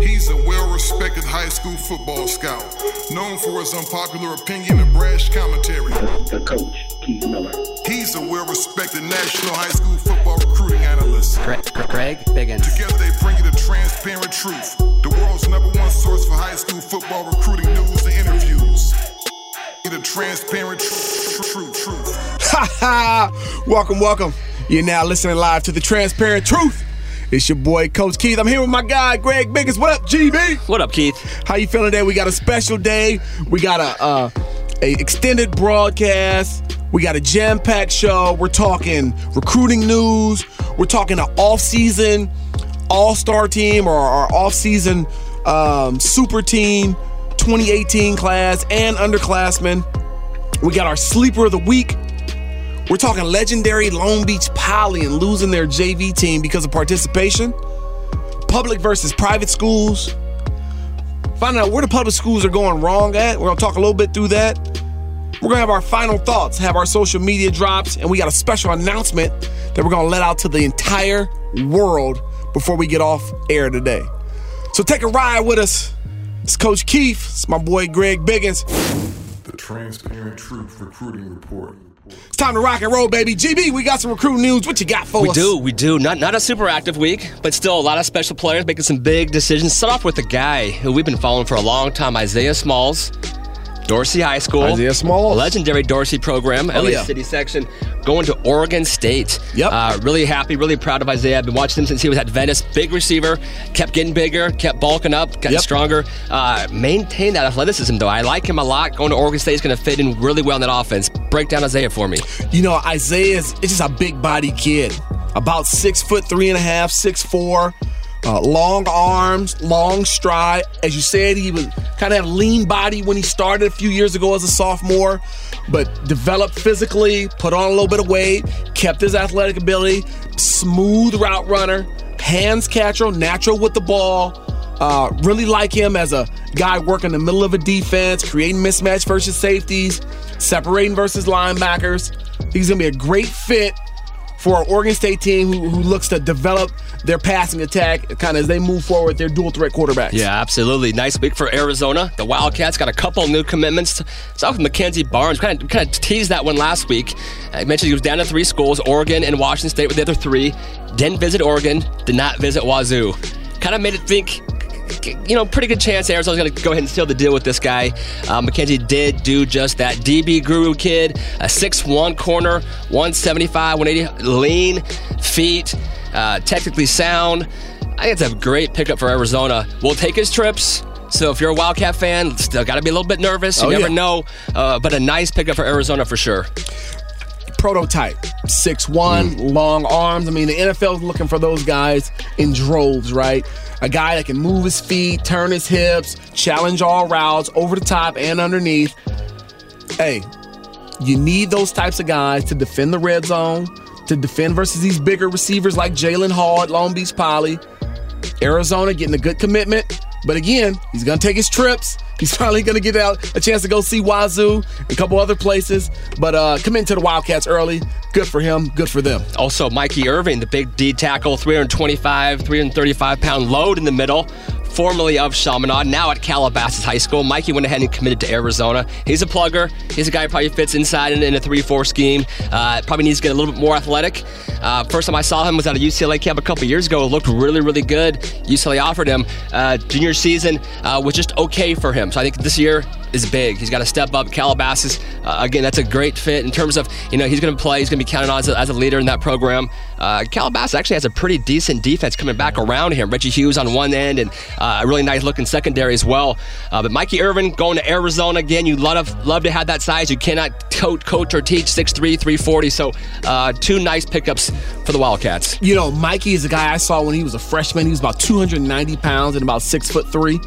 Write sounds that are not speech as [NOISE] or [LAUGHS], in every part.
He's a well respected high school football scout, known for his unpopular opinion and brash commentary. The coach, Keith Miller. He's a well respected national high school football recruiting analyst. Greg, Greg Biggins. Together they bring you the transparent truth, the world's number one source for high school football recruiting news and interviews. The transparent tr- tr- truth. Ha ha! Welcome, welcome. You're now listening live to the Transparent Truth. It's your boy Coach Keith. I'm here with my guy Greg Biggins. What up, GB? What up, Keith? How you feeling today? We got a special day. We got a uh, a extended broadcast. We got a jam-packed show. We're talking recruiting news. We're talking an off-season all-star team or our off-season um, super team 2018 class and underclassmen. We got our sleeper of the week. We're talking legendary Long Beach Poly and losing their JV team because of participation. Public versus private schools. Finding out where the public schools are going wrong at. We're gonna talk a little bit through that. We're gonna have our final thoughts, have our social media drops, and we got a special announcement that we're gonna let out to the entire world before we get off air today. So take a ride with us. It's Coach Keith. It's my boy Greg Biggins. The transparent truth recruiting report. It's time to rock and roll, baby. GB, we got some recruiting news. What you got for We us? We do, we do. Not not a super active week, but still a lot of special players making some big decisions. Start off with a guy who we've been following for a long time, Isaiah Smalls. Dorsey High School. Isaiah Smalls. Legendary Dorsey program, LA Oh, yeah. City section, going to Oregon State. Yep. Uh, really happy, really proud of Isaiah. I've been watching him since he was at Venice. Big receiver, kept getting bigger, kept bulking up, getting Yep. stronger. Uh, maintain that athleticism, though. I like him a lot. Going to Oregon State is going to fit in really well in that offense. Break down Isaiah for me. You know, Isaiah's it's just a big body kid. About six foot three and a half, six four. Uh, long arms, long stride. As you said, he was kind of had a lean body when he started a few years ago as a sophomore, but developed physically, put on a little bit of weight, kept his athletic ability, smooth route runner, hands catcher, natural with the ball. Uh, really like him as a guy working in the middle of a defense, creating mismatch versus safeties, separating versus linebackers. He's going to be a great fit for our Oregon State team who, who looks to develop their passing attack kind of as they move forward, their dual threat quarterbacks. Yeah, absolutely. Nice week for Arizona. The Wildcats got a couple new commitments. South with Mackenzie Barnes. Kind of, kind of teased that one last week. I mentioned he was down to three schools Oregon and Washington State with the other three. Didn't visit Oregon, did not visit Wazoo. Kind of made it think. You know, pretty good chance Arizona's going to go ahead and seal the deal with this guy. Uh, Mackenzie did do just that. DB Guru kid, a 6'1 corner, 175, 180, lean, feet, uh, technically sound. I think it's a great pickup for Arizona. We'll take his trips. So if you're a Wildcat fan, still got to be a little bit nervous. You Oh, never yeah. know, uh, but a nice pickup for Arizona for sure. Prototype. 6'1, mm. long arms. I mean, the NFL is looking for those guys in droves, right? A guy that can move his feet, turn his hips, challenge all routes, over the top and underneath. Hey, you need those types of guys to defend the red zone, to defend versus these bigger receivers like Jalen Hall at Long Beach Poly. Arizona getting a good commitment. But again, he's going to take his trips. He's probably going to get out a chance to go see Wazoo and a couple other places. But uh, committing to the Wildcats early, good for him, good for them. Also, Mikey Irving, the big D tackle, 325, 335 pound load in the middle, formerly of Chaminade, now at Calabasas High School. Mikey went ahead and committed to Arizona. He's a plugger. He's a guy who probably fits inside in, in a 3 4 scheme. Uh, probably needs to get a little bit more athletic. Uh, first time I saw him was at a UCLA camp a couple years ago. It looked really, really good. UCLA offered him. Uh, junior season uh, was just okay for him. So I think this year is big. He's got to step up. Calabasas, uh, again, that's a great fit in terms of, you know, he's going to play. He's going to be counted on as a, as a leader in that program. Uh, Calabasas actually has a pretty decent defense coming back around him. Reggie Hughes on one end and uh, a really nice looking secondary as well. Uh, but Mikey Irvin going to Arizona again. You love love to have that size. You cannot coach, coach or teach 6'3", 340. So uh, two nice pickups for the Wildcats. You know, Mikey is a guy I saw when he was a freshman. He was about 290 pounds and about six foot three.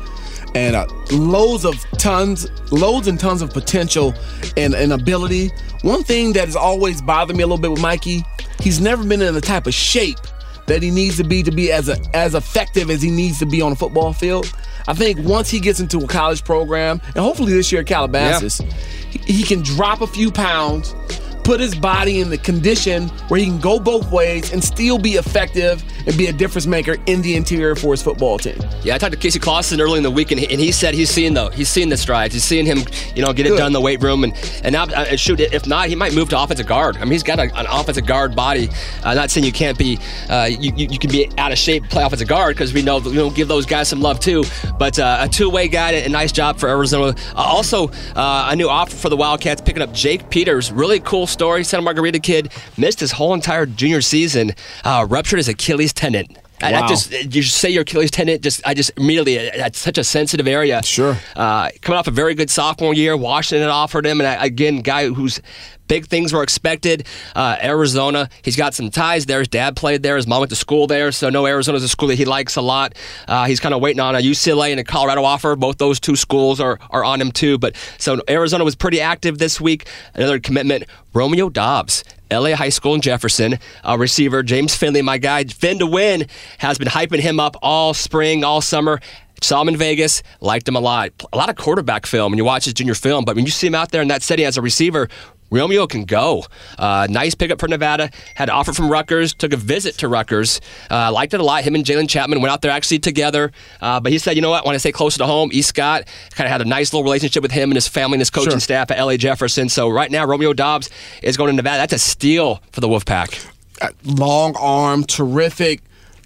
And uh, loads of tons, loads and tons of potential and, and ability. One thing that has always bothered me a little bit with Mikey, he's never been in the type of shape that he needs to be to be as a, as effective as he needs to be on a football field. I think once he gets into a college program, and hopefully this year at Calabasas, yeah. he, he can drop a few pounds put his body in the condition where he can go both ways and still be effective and be a difference maker in the interior for his football team. Yeah, I talked to Casey Clausen early in the week, and he, and he said he's seen though he's seeing the strides. He's seeing him, you know, get Good. it done in the weight room, and and now uh, shoot. If not, he might move to offensive guard. I mean, he's got a, an offensive guard body. Uh, not saying you can't be, uh, you, you, you can be out of shape, play offensive guard because we know we don't give those guys some love too. But uh, a two way guy, a nice job for Arizona. Uh, also, uh, a new offer for the Wildcats, picking up Jake Peters. Really cool story. Santa Margarita kid missed his whole entire junior season, uh, ruptured his Achilles tendon. Wow. I, just you say your Achilles tendon. Just I just immediately that's such a sensitive area. Sure. Uh, coming off a very good sophomore year, Washington offered him, and I, again, guy who's big things were expected. Uh, Arizona, he's got some ties there. His dad played there. His mom went to school there, so no Arizona's a school that he likes a lot. Uh, he's kind of waiting on a UCLA and a Colorado offer. Both those two schools are are on him too. But so Arizona was pretty active this week. Another commitment, Romeo Doubs. LA High School in Jefferson. Uh, receiver James Finley, my guy, Finn to win, has been hyping him up all spring, all summer. Saw him in Vegas, liked him a lot. A lot of quarterback film when you watch his junior film, but when you see him out there in that setting as a receiver, Romeo can go. Uh, nice pickup for Nevada. Had an offer from Rutgers. Took a visit to Rutgers. Uh, liked it a lot. Him and Jalen Chapman went out there actually together. Uh, but he said, you know what? I want to stay closer to home. East Scott kind of had a nice little relationship with him and his family and his coaching sure. staff at LA Jefferson. So right now, Romeo Doubs is going to Nevada. That's a steal for the Wolfpack. Uh, long arm, terrific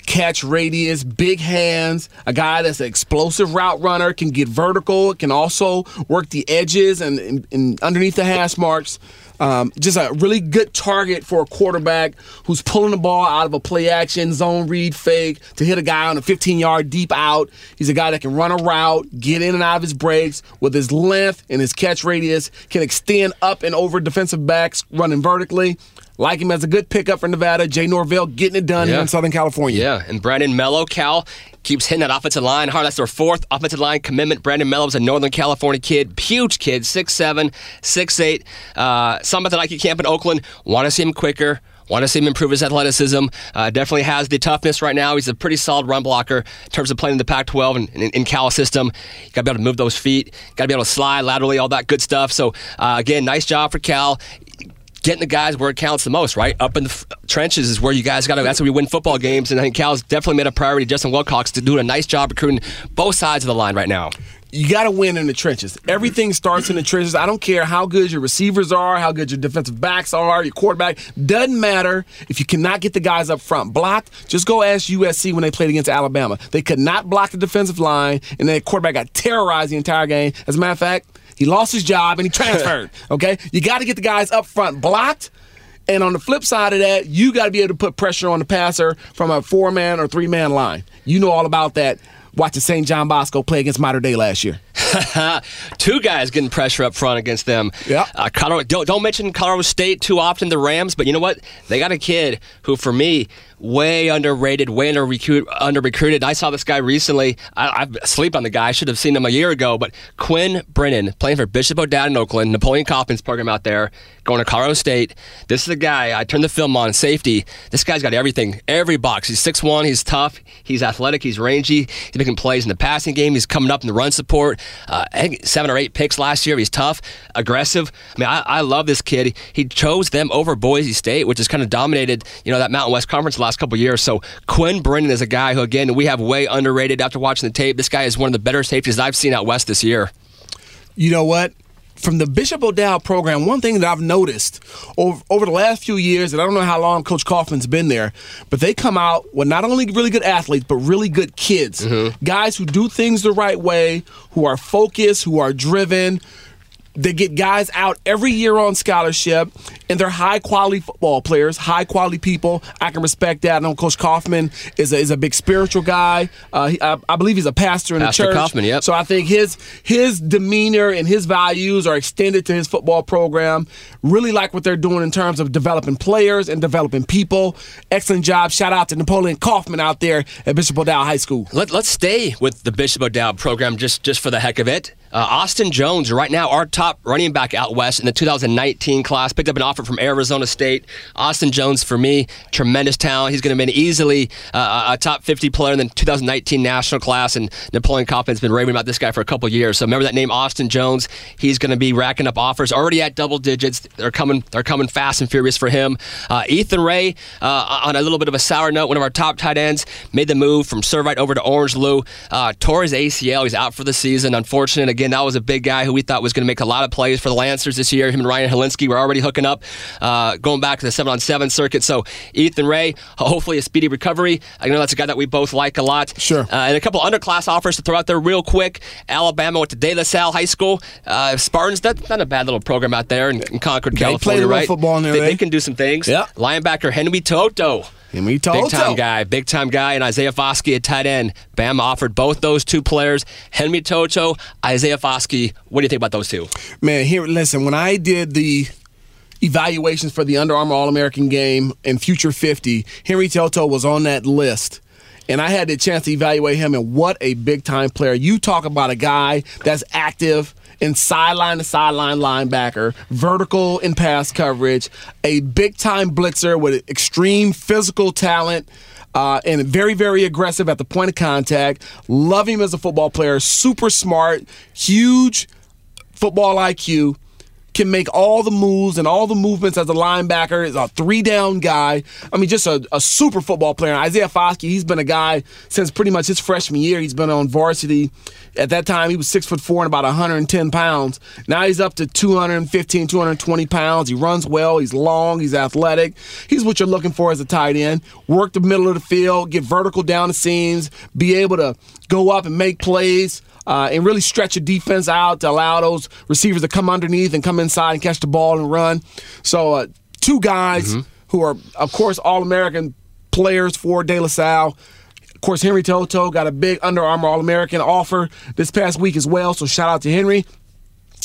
catch radius, big hands, a guy that's an explosive route runner, can get vertical, can also work the edges and, and, and underneath the hash marks. Um, just a really good target for a quarterback who's pulling the ball out of a play action, zone read, fake to hit a guy on a 15 yard deep out. He's a guy that can run a route, get in and out of his breaks with his length and his catch radius, can extend up and over defensive backs running vertically. Like him as a good pickup for Nevada. Jay Norvell getting it done yeah. here in Southern California. Yeah, and Brandon Mello, Cal, keeps hitting that offensive line hard. That's their fourth offensive line commitment. Brandon Mello's a Northern California kid, huge kid, 6'7", 6'8". Uh, somebody that like at camp in Oakland. Want to see him quicker. Want to see him improve his athleticism. Uh, definitely has the toughness right now. He's a pretty solid run blocker in terms of playing in the Pac-12 and in, in Cal system. You got to be able to move those feet. Got to be able to slide laterally, all that good stuff. So uh, again, nice job for Cal getting the guys where it counts the most, right? Up in the f- trenches is where you guys got to. That's where we win football games. And I think Cal's definitely made a priority. Justin Wilcox to doing a nice job recruiting both sides of the line right now. You got to win in the trenches. Everything starts in the trenches. I don't care how good your receivers are, how good your defensive backs are, your quarterback. Doesn't matter if you cannot get the guys up front blocked. Just go ask USC when they played against Alabama. They could not block the defensive line, and then quarterback got terrorized the entire game. As a matter of fact, he lost his job and he transferred. [LAUGHS] okay, you got to get the guys up front blocked. And on the flip side of that, you got to be able to put pressure on the passer from a four man or three man line. You know all about that watching St. John Bosco play against Mater Dei last year. [LAUGHS] Two guys getting pressure up front against them. Yeah. Uh, Colorado, don't, don't mention Colorado State too often, the Rams, but you know what? They got a kid who, for me, way underrated, way under, recruit, under recruited. I saw this guy recently. I, I sleep on the guy. I should have seen him a year ago. But Quinn Brennan, playing for Bishop O'Dowd in Oakland, Napoleon Kaufman's program out there, going to Colorado State. This is a guy. I turned the film on safety. This guy's got everything, every box. He's 6'1", He's tough. He's athletic. He's rangy. He's making plays in the passing game. He's coming up in the run support. Uh, seven or eight picks last year. He's tough, aggressive. I mean, I, I love this kid. He chose them over Boise State, which has kind of dominated, you know, that Mountain West Conference last couple years. So Quinn Brennan is a guy who, again, we have way underrated after watching the tape. This guy is one of the better safeties I've seen out west this year. You know what? From the Bishop O'Dowd program, one thing that I've noticed over, over the last few years, and I don't know how long Coach Kaufman's been there, but they come out with not only really good athletes, but really good kids. Mm-hmm. Guys who do things the right way, who are focused, who are driven, They get guys out every year on scholarship, and they're high quality football players, high quality people. I can respect that. I know Coach Kaufman is a, is a big spiritual guy. Uh, he, I, I, believe he's a pastor in pastor the church. Kaufman, yep. So I think his his demeanor and his values are extended to his football program. Really like what they're doing in terms of developing players and developing people. Excellent job. Shout out to Napoleon Kaufman out there at Bishop O'Dowd High School. Let, let's stay with the Bishop O'Dowd program just just for the heck of it. Uh, Austin Jones, right now, our top running back out west in the 2019 class, picked up an offer from Arizona State. Austin Jones, for me, tremendous talent. He's going to be easily uh, a top 50 player in the 2019 national class, and Napoleon Kaufman's been raving about this guy for a couple years. So remember that name, Austin Jones. He's going to be racking up offers, already at double digits. They're coming, they're coming fast and furious for him. Uh, Ethan Ray, uh, on a little bit of a sour note, one of our top tight ends, made the move from Servite over to Orange Lou. Uh, tore his ACL. He's out for the season. Unfortunate again, that was a big guy who we thought was going to make a lot of plays for the Lancers this year. Him and Ryan Hilinski were already hooking up, uh, going back to the seven on seven circuit. So Ethan Ray, hopefully a speedy recovery. I know that's a guy that we both like a lot. Sure. Uh, and a couple underclass offers to throw out there real quick. Alabama went to De La Salle High School. Uh, Spartans, that's not a bad little program out there in, in Concord, They California, right? football in there, they, eh? they can do some things. Yeah. Linebacker Henry Toto. Henry Big time guy, big time guy, and Isaiah Foskey at tight end. Bam offered both those two players, Henry Toto, Isaiah Foskey. What do you think about those two? Man, here, listen, when I did the evaluations for the Under Armour All American game and Future 50, Henry Toto was on that list. And I had the chance to evaluate him, and what a big time player. You talk about a guy that's active and sideline to sideline linebacker, vertical in pass coverage, a big time blitzer with extreme physical talent. Uh, and very, very aggressive at the point of contact. Love him as a football player. Super smart, huge football IQ, can make all the moves and all the movements as a linebacker. Is a three down guy. I mean, just a, a super football player. Isaiah Foskey, he's been a guy since pretty much his freshman year. He's been on varsity. At that time, he was six foot four and about 110 pounds. Now he's up to 215, 220 pounds. He runs well. He's long. He's athletic. He's what you're looking for as a tight end. Work the middle of the field, get vertical down the seams, be able to go up and make plays uh, and really stretch your defense out to allow those receivers to come underneath and come inside and catch the ball and run. So, uh, two guys who are, of course, All American players for De La Salle. Of course, Henry Toto got a big Under Armour All American offer this past week as well. So, shout out to Henry.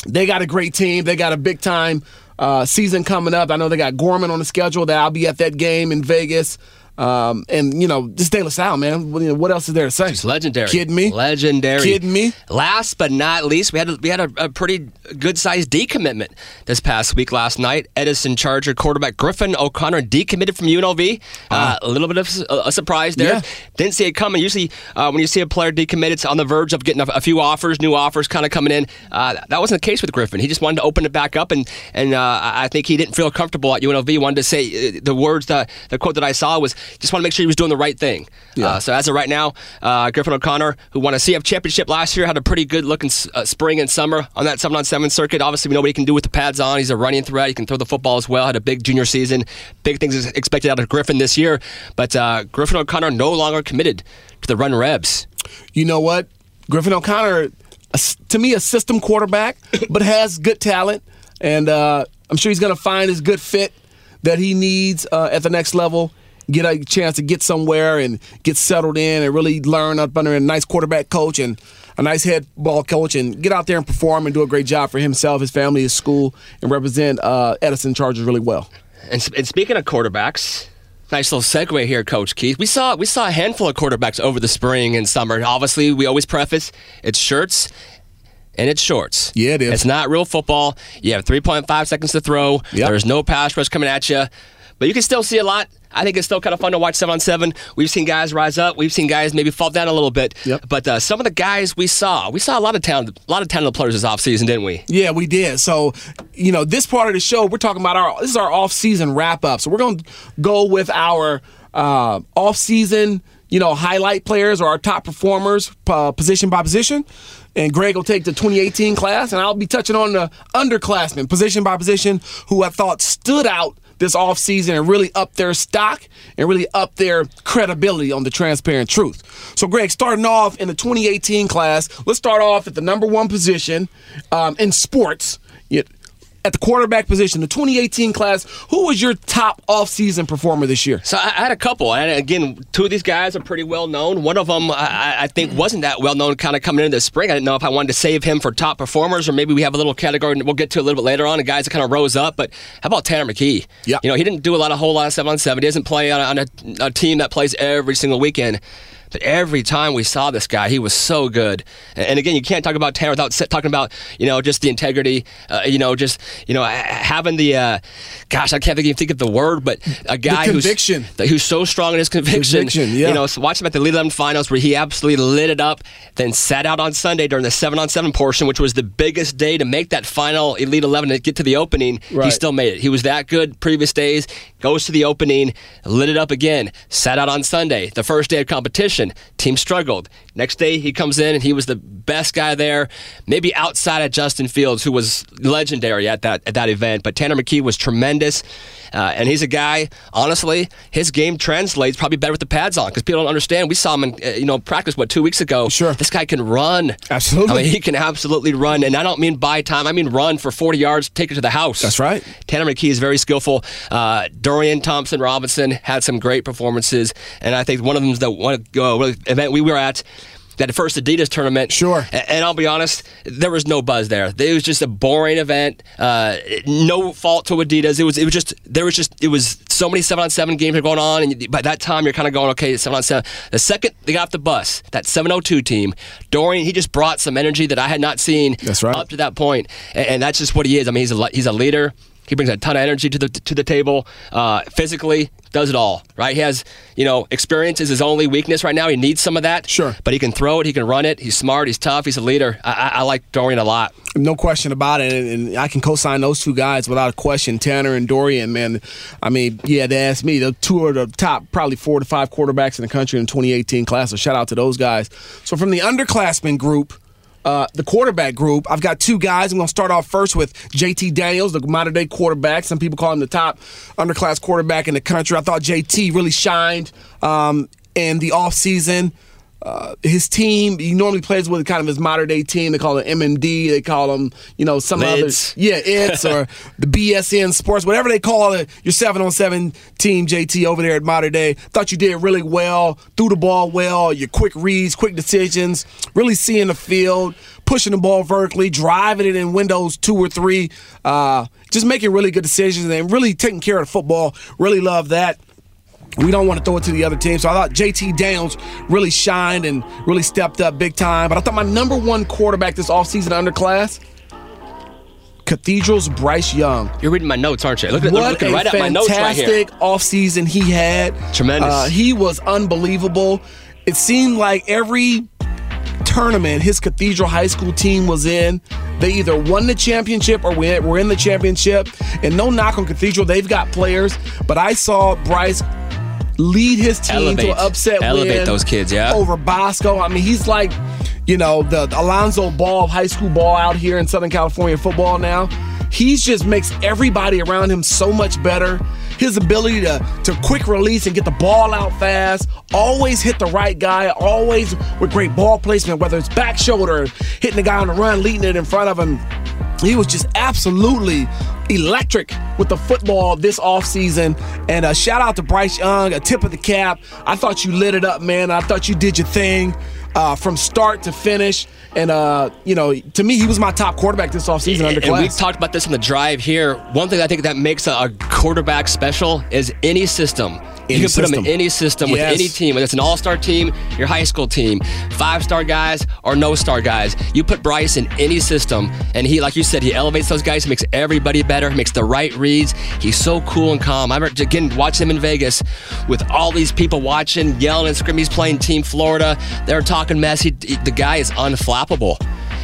They got a great team. They got a big time uh, season coming up. I know they got Gorman on the schedule. That I'll be at that game in Vegas. Um, and you know, this De La Salle, man. What, you know, what else is there to say? It's legendary. Kidding me? Legendary. Kidding me? Last but not least, we had a, we had a, a pretty good sized decommitment this past week. Last night, Edison Charger quarterback Griffin O'Connor decommitted from UNLV. Uh, a little bit of a surprise there. Yeah. Didn't see it coming. Usually, uh, when you see a player decommit, it's on the verge of getting a, a few offers, new offers, kind of coming in. Uh, that wasn't the case with Griffin. He just wanted to open it back up, and and uh, I I think he didn't feel comfortable at UNLV. He wanted to say uh, the words that the quote that I saw was just want to make sure he was doing the right thing. Yeah. Uh, so as of right now, uh, Griffin O'Connor, who won a CF championship last year, had a pretty good looking s- uh, spring and summer on that seven on seven circuit. Obviously, we know what he can do with the pads on. He's a running threat. He can throw the football as well. Had a big junior season. Big things expected out of Griffin this year. But uh, Griffin O'Connor no longer committed to the Run Rebs. you know what? Griffin O'Connor, to me, a system quarterback, [COUGHS] but has good talent. And uh, I'm sure he's going to find his good fit that he needs uh, at the next level. Get a chance to get somewhere and get settled in and really learn up under a nice quarterback coach and a nice head ball coach and get out there and perform and do a great job for himself, his family, his school, and represent uh, Edison Chargers really well. And, and speaking of quarterbacks, nice little segue here, Coach Keith. We saw we saw a handful of quarterbacks over the spring and summer. Obviously, we always preface it's shirts and it's shorts. Yeah, it is. It's not real football. You have 3.5 seconds to throw. Yep. There's no pass rush coming at you, but you can still see a lot. I think it's still kind of fun to watch seven on seven. We've seen guys rise up. We've seen guys maybe fall down a little bit. Yep. But uh, some of the guys we saw, we saw a lot of talent, a lot of talented players this offseason, didn't we? Yeah, we did. So, you know, this part of the show, we're talking about our this is our off-season wrap-up. So we're going to go with our uh, off-season, you know, highlight players or our top performers, uh, position by position. And Greg will take the 2018 class, and I'll be touching on the underclassmen, position by position, who I thought stood out this offseason and really up their stock and really up their credibility on the transparent truth. So, Greg, starting off in the 2018 class, let's start off at the number one position um, in sports. At the quarterback position, the 2018 class, who was your top offseason performer this year? So I, had a couple, and again, two of these guys are pretty well known. One of them, I, I think, wasn't that well known, kind of coming into the spring. I didn't know if I wanted to save him for top performers, or maybe we have a little category we'll get to a little bit later on. The guys that kind of rose up, but how about Tanner McKee? Yeah, you know, he didn't do a lot, a whole lot of seven on seven. He doesn't play on, a, on a, a team that plays every single weekend. But every time we saw this guy, he was so good. And again, you can't talk about Tanner without talking about you know just the integrity. Uh, you know, just you know having the uh, gosh, I can't even think of the word, but a guy who's who's so strong in his conviction. conviction yeah. You know, so watch him at the Elite Eleven finals where he absolutely lit it up. Then sat out on Sunday during the seven on seven portion, which was the biggest day to make that final Elite Eleven to get to the opening. Right. He still made it. He was that good previous days. Goes to the opening, lit it up again. Sat out on Sunday, the first day of competition. Team struggled. Next day he comes in and he was the best guy there, maybe outside of Justin Fields, who was legendary at that at that event. But Tanner McKee was tremendous, uh, and he's a guy. Honestly, his game translates probably better with the pads on because people don't understand. We saw him in uh, you know practice what two weeks ago. Sure, this guy can run. Absolutely, I mean he can absolutely run, and I don't mean buy time. I mean run for 40 yards, take it to the house. That's right. Tanner McKee is very skillful. Uh, Dorian Thompson Robinson had some great performances, and I think one of them is the one uh, event we were at that first Adidas tournament. Sure. And I'll be honest, there was no buzz there. It was just a boring event. Uh, no fault to Adidas. It was. It was just. There was just. It was so many seven on seven games are going on, and by that time you're kind of going, okay, seven on seven. The second they got off the bus, that 702 team, Dorian, he just brought some energy that I had not seen. That's right. Up to that point, and, and that's just what he is. I mean, he's a he's a leader. He brings a ton of energy to the to the table. Uh, physically, does it all. Right? He has, you know, experience is his only weakness right now. He needs some of that. Sure. But he can throw it. He can run it. He's smart. He's tough. He's a leader. I, I, like Dorian a lot. No question about it, and, and, I can co-sign those two guys without a question. Tanner and Dorian, man. I mean, yeah, they asked me. The two are the top, probably four to five quarterbacks in the country in the 2018 class. So shout out to those guys. So from the underclassmen group. Uh, the quarterback group. I've got two guys. I'm going to start off first with JT Daniels, the modern day quarterback. Some people call him the top underclass quarterback in the country. I thought JT really shined um, in the offseason. Uh, his team, he normally plays with kind of his modern day team. They call it MMD. They call them, you know, some Lids. others. [LAUGHS] Yeah, it's or the BSN Sports, whatever they call it. Your seven on seven team, JT, over there at modern day. Thought you did really well, threw the ball well, your quick reads, quick decisions, really seeing the field, pushing the ball vertically, driving it in windows two or three, uh, just making really good decisions and really taking care of the football. Really love that we don't want to throw it to the other team. So I thought JT Downs really shined and really stepped up big time. But I thought my number one quarterback this offseason underclass, Cathedral's Bryce Young. You're reading my notes, aren't you? Look at what looking a right at my notes right here. fantastic offseason he had. Tremendous. Uh, he was unbelievable. It seemed like every tournament his Cathedral High School team was in, they either won the championship or were in the championship. And no knock on Cathedral, they've got players. But I saw Bryce lead his team Elevate. to an upset Elevate those kids, yeah. over Bosco. I mean, he's like, you know, the Alonzo Ball of high school ball out here in Southern California football now. He's just makes everybody around him so much better. His ability to to quick release and get the ball out fast, always hit the right guy, always with great ball placement, whether it's back shoulder, hitting the guy on the run, leading it in front of him. He was just absolutely electric with the football this offseason. And a shout out to Bryce Young, a tip of the cap. I thought you lit it up, man. I thought you did your thing uh, from start to finish. And, uh, you know, to me, he was my top quarterback this offseason under And we talked about this on the drive here. One thing I think that makes a, a quarterback special is any system. Any you can put them in any system with any team, whether it's an all-star team, your high school team, five-star guys or no-star guys. You put Bryce in any system, and he, like you said, he elevates those guys, he makes everybody better, he makes the right reads. He's so cool and calm. I remember again watching him in Vegas with all these people watching, yelling and screaming. He's playing Team Florida. They're talking mess. He, he- the guy is unflappable.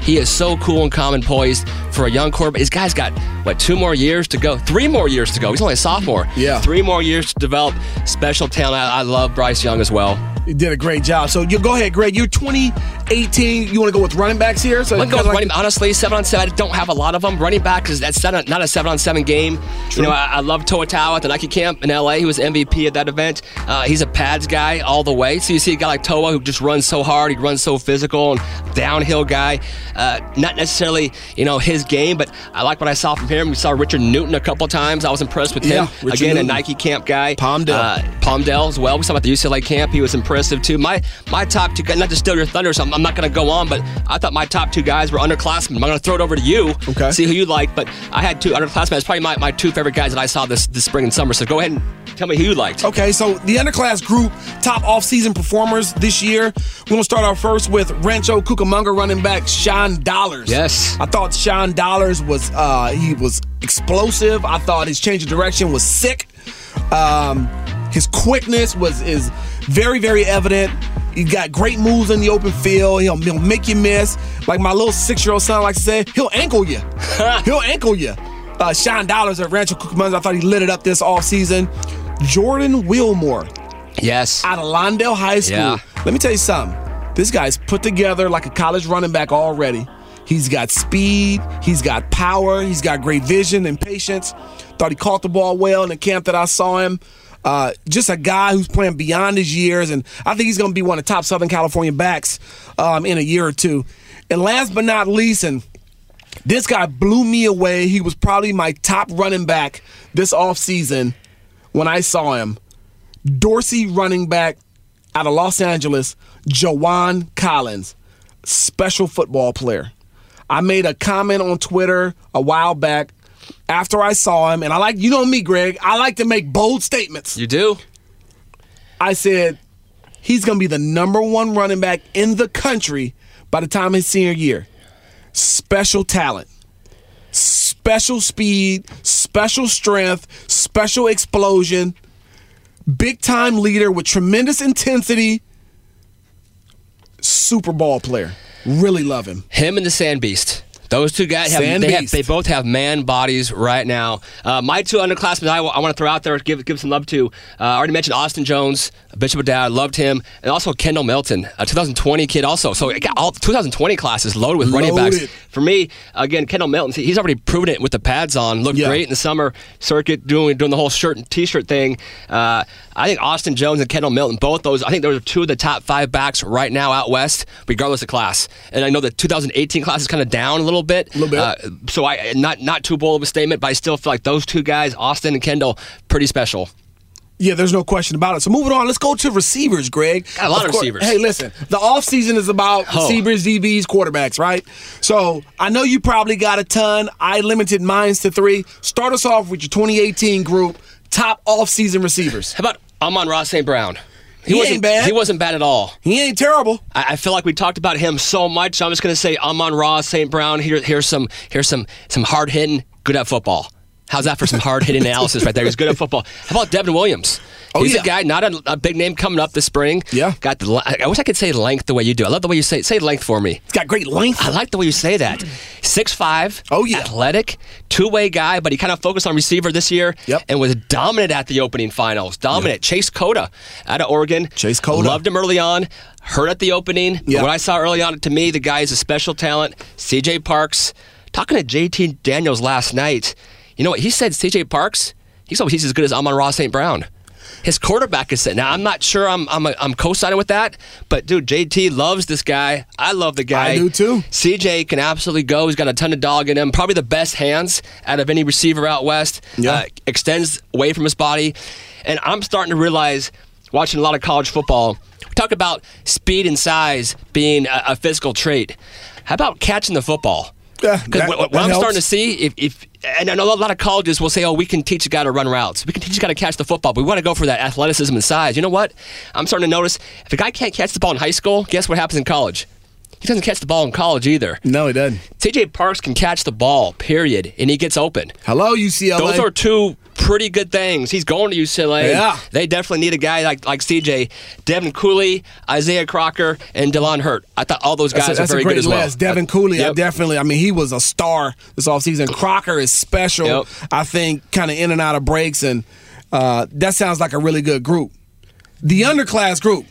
He is so cool and calm and poised for a young quarterback. This guy's got what two more years to go, three more years to go. He's only a sophomore. Yeah. three more years to develop special talent. I, I love Bryce Young as well. You did a great job. So you go ahead, Greg. You're 2018. You want to go with running backs here? So Let's go like- running. Honestly, seven on seven. I don't have a lot of them. Running back is that's not a, not a seven on seven game. You know, I, I love Toa Taua at the Nike camp in LA. He was MVP at that event. Uh, he's a pads guy all the way. So you see a guy like Toa who just runs so hard. He runs so physical and downhill guy. Uh, not necessarily you know his game, but I like what I saw from him. We saw Richard Newton a couple times. I was impressed with him. Yeah, Again, Newton. a Nike camp guy. Palmdale. Uh, Palmdale as well. We saw him at the UCLA camp. He was impressive too. My my top two, guys, not to steal your thunder, so I'm, I'm not going to go on, but I thought my top two guys were underclassmen. I'm going to throw it over to you. Okay. See who you like, but I had two underclassmen. It's probably my, my two favorite guys that I saw this this spring and summer. So go ahead and tell me who you liked. Okay, so the underclass group, top off-season performers this year. We're gonna start off first with Rancho Cucamonga running back Sean Dollars. Yes. I thought Sean Dollars was uh he was explosive. I thought his change of direction was sick. Um, his quickness was is very very evident. He got great moves in the open field. He'll, he'll make you miss. Like my little six-year-old son likes to say, he'll ankle you. [LAUGHS] he'll ankle you. Uh, Sean Dollars at Rancho Cucamonga. I thought he lit it up this off season. Jordan Wilmore Yes. out of Lawndale High School. Yeah. Let me tell you something. This guy's put together like a college running back already. He's got speed, he's got power, he's got great vision and patience. Thought he caught the ball well in the camp that I saw him. Uh, just a guy who's playing beyond his years, and I think he's going to be one of the top Southern California backs um, in a year or two. And last but not least, and this guy blew me away. He was probably my top running back this offseason when I saw him. Dorsey running back out of Los Angeles, Jawan Collins, special football player. I made a comment on Twitter a while back after I saw him, and I like, you know me, Greg, I like to make bold statements. You do? I said, he's going to be the number one running back in the country by the time his senior year. Special talent, special speed, special strength, special explosion, big time leader with tremendous intensity, Super ball player. Really love him. Him and the Sand Beast. Those two guys have they, have they both have man bodies right now. Uh, my two underclassmen I, want to throw out there, give give some love to. Uh, I already mentioned Austin Jones, Bishop O'Dowd, loved him, and also Kendall Milton, a 2020 kid, also. So it got all 2020 classes loaded with running backs. For me, again, Kendall Milton, he's already proven it with the pads on. Looked Yeah. great in the summer circuit, doing doing the whole shirt and t-shirt thing. Uh, I think Austin Jones and Kendall Milton, both those, I think those are two of the top five backs right now out west, regardless of class. And I know the 2018 class is kind of down a little bit. A little bit. Uh, so I not not too bold of a statement, but I still feel like those two guys, Austin and Kendall, pretty special. Yeah, there's no question about it. So moving on, let's go to receivers, Greg. Got a lot of course- receivers. Hey, listen, the offseason is about Oh. receivers, DBs, quarterbacks, right? So I know you probably got a ton. I limited mines to three. Start us off with your 2018 group, top offseason receivers. How about Amon-Ra St. Brown? He wasn't ain't bad. He wasn't bad at all. He ain't terrible. I, I feel like we talked about him so much. So I'm just going to say Amon-Ra St. Brown. Here, here's some here's some some hard hitting, good at football. How's that for some hard hitting [LAUGHS] analysis right there? He's good at football. How about Devin Williams? Oh, He's yeah. a guy, not a, a big name coming up this spring. Yeah. Got the. I wish I could say length the way you do. I love the way you say say length for me. He's got great length. I like the way you say that. Six five. Oh, yeah. Athletic, two way guy, but he kind of focused on receiver this year. Yep. And was dominant at the opening finals. Dominant. Chase Cota out of Oregon. Chase Cota. Loved him early on. Hurt at the opening. Yeah. What I saw early on, to me, the guy is a special talent. C.J. Parks. Talking to J.T. Daniels last night. You know what he said? C.J. Parks. He's always he's as good as Amon-Ra St. Brown. His quarterback is set. Now I'm not sure I'm I'm I'm co-signing with that, but dude, JT loves this guy. I love the guy. I do too. CJ can absolutely go. He's got a ton of dog in him. Probably the best hands out of any receiver out west. Yeah. Uh, extends away from his body, and I'm starting to realize, watching a lot of college football, we talk about speed and size being a, a physical trait. How about catching the football? Yeah, Because that- what, what I'm helps. starting to see, if, if and I know a lot of colleges will say, "Oh, we can teach a guy to run routes. We can teach a guy to catch the football. But we want to go for that athleticism and size." You know what? I'm starting to notice if a guy can't catch the ball in high school, guess what happens in college? He doesn't catch the ball in college either. No, he doesn't. TJ Parks can catch the ball, period, and he gets open. Hello, UCLA. Those are two pretty good things. He's going to UCLA. Yeah. They definitely need a guy like like CJ, Devin Cooley, Isaiah Crocker, and Delon Hurt. I thought all those guys That's, a, that's are very a great good as well. list. Devin Cooley, I definitely. I mean, he was a star this offseason. Crocker is special. Yep. I think kind of in and out of breaks, and uh, that sounds like a really good group. The underclass group.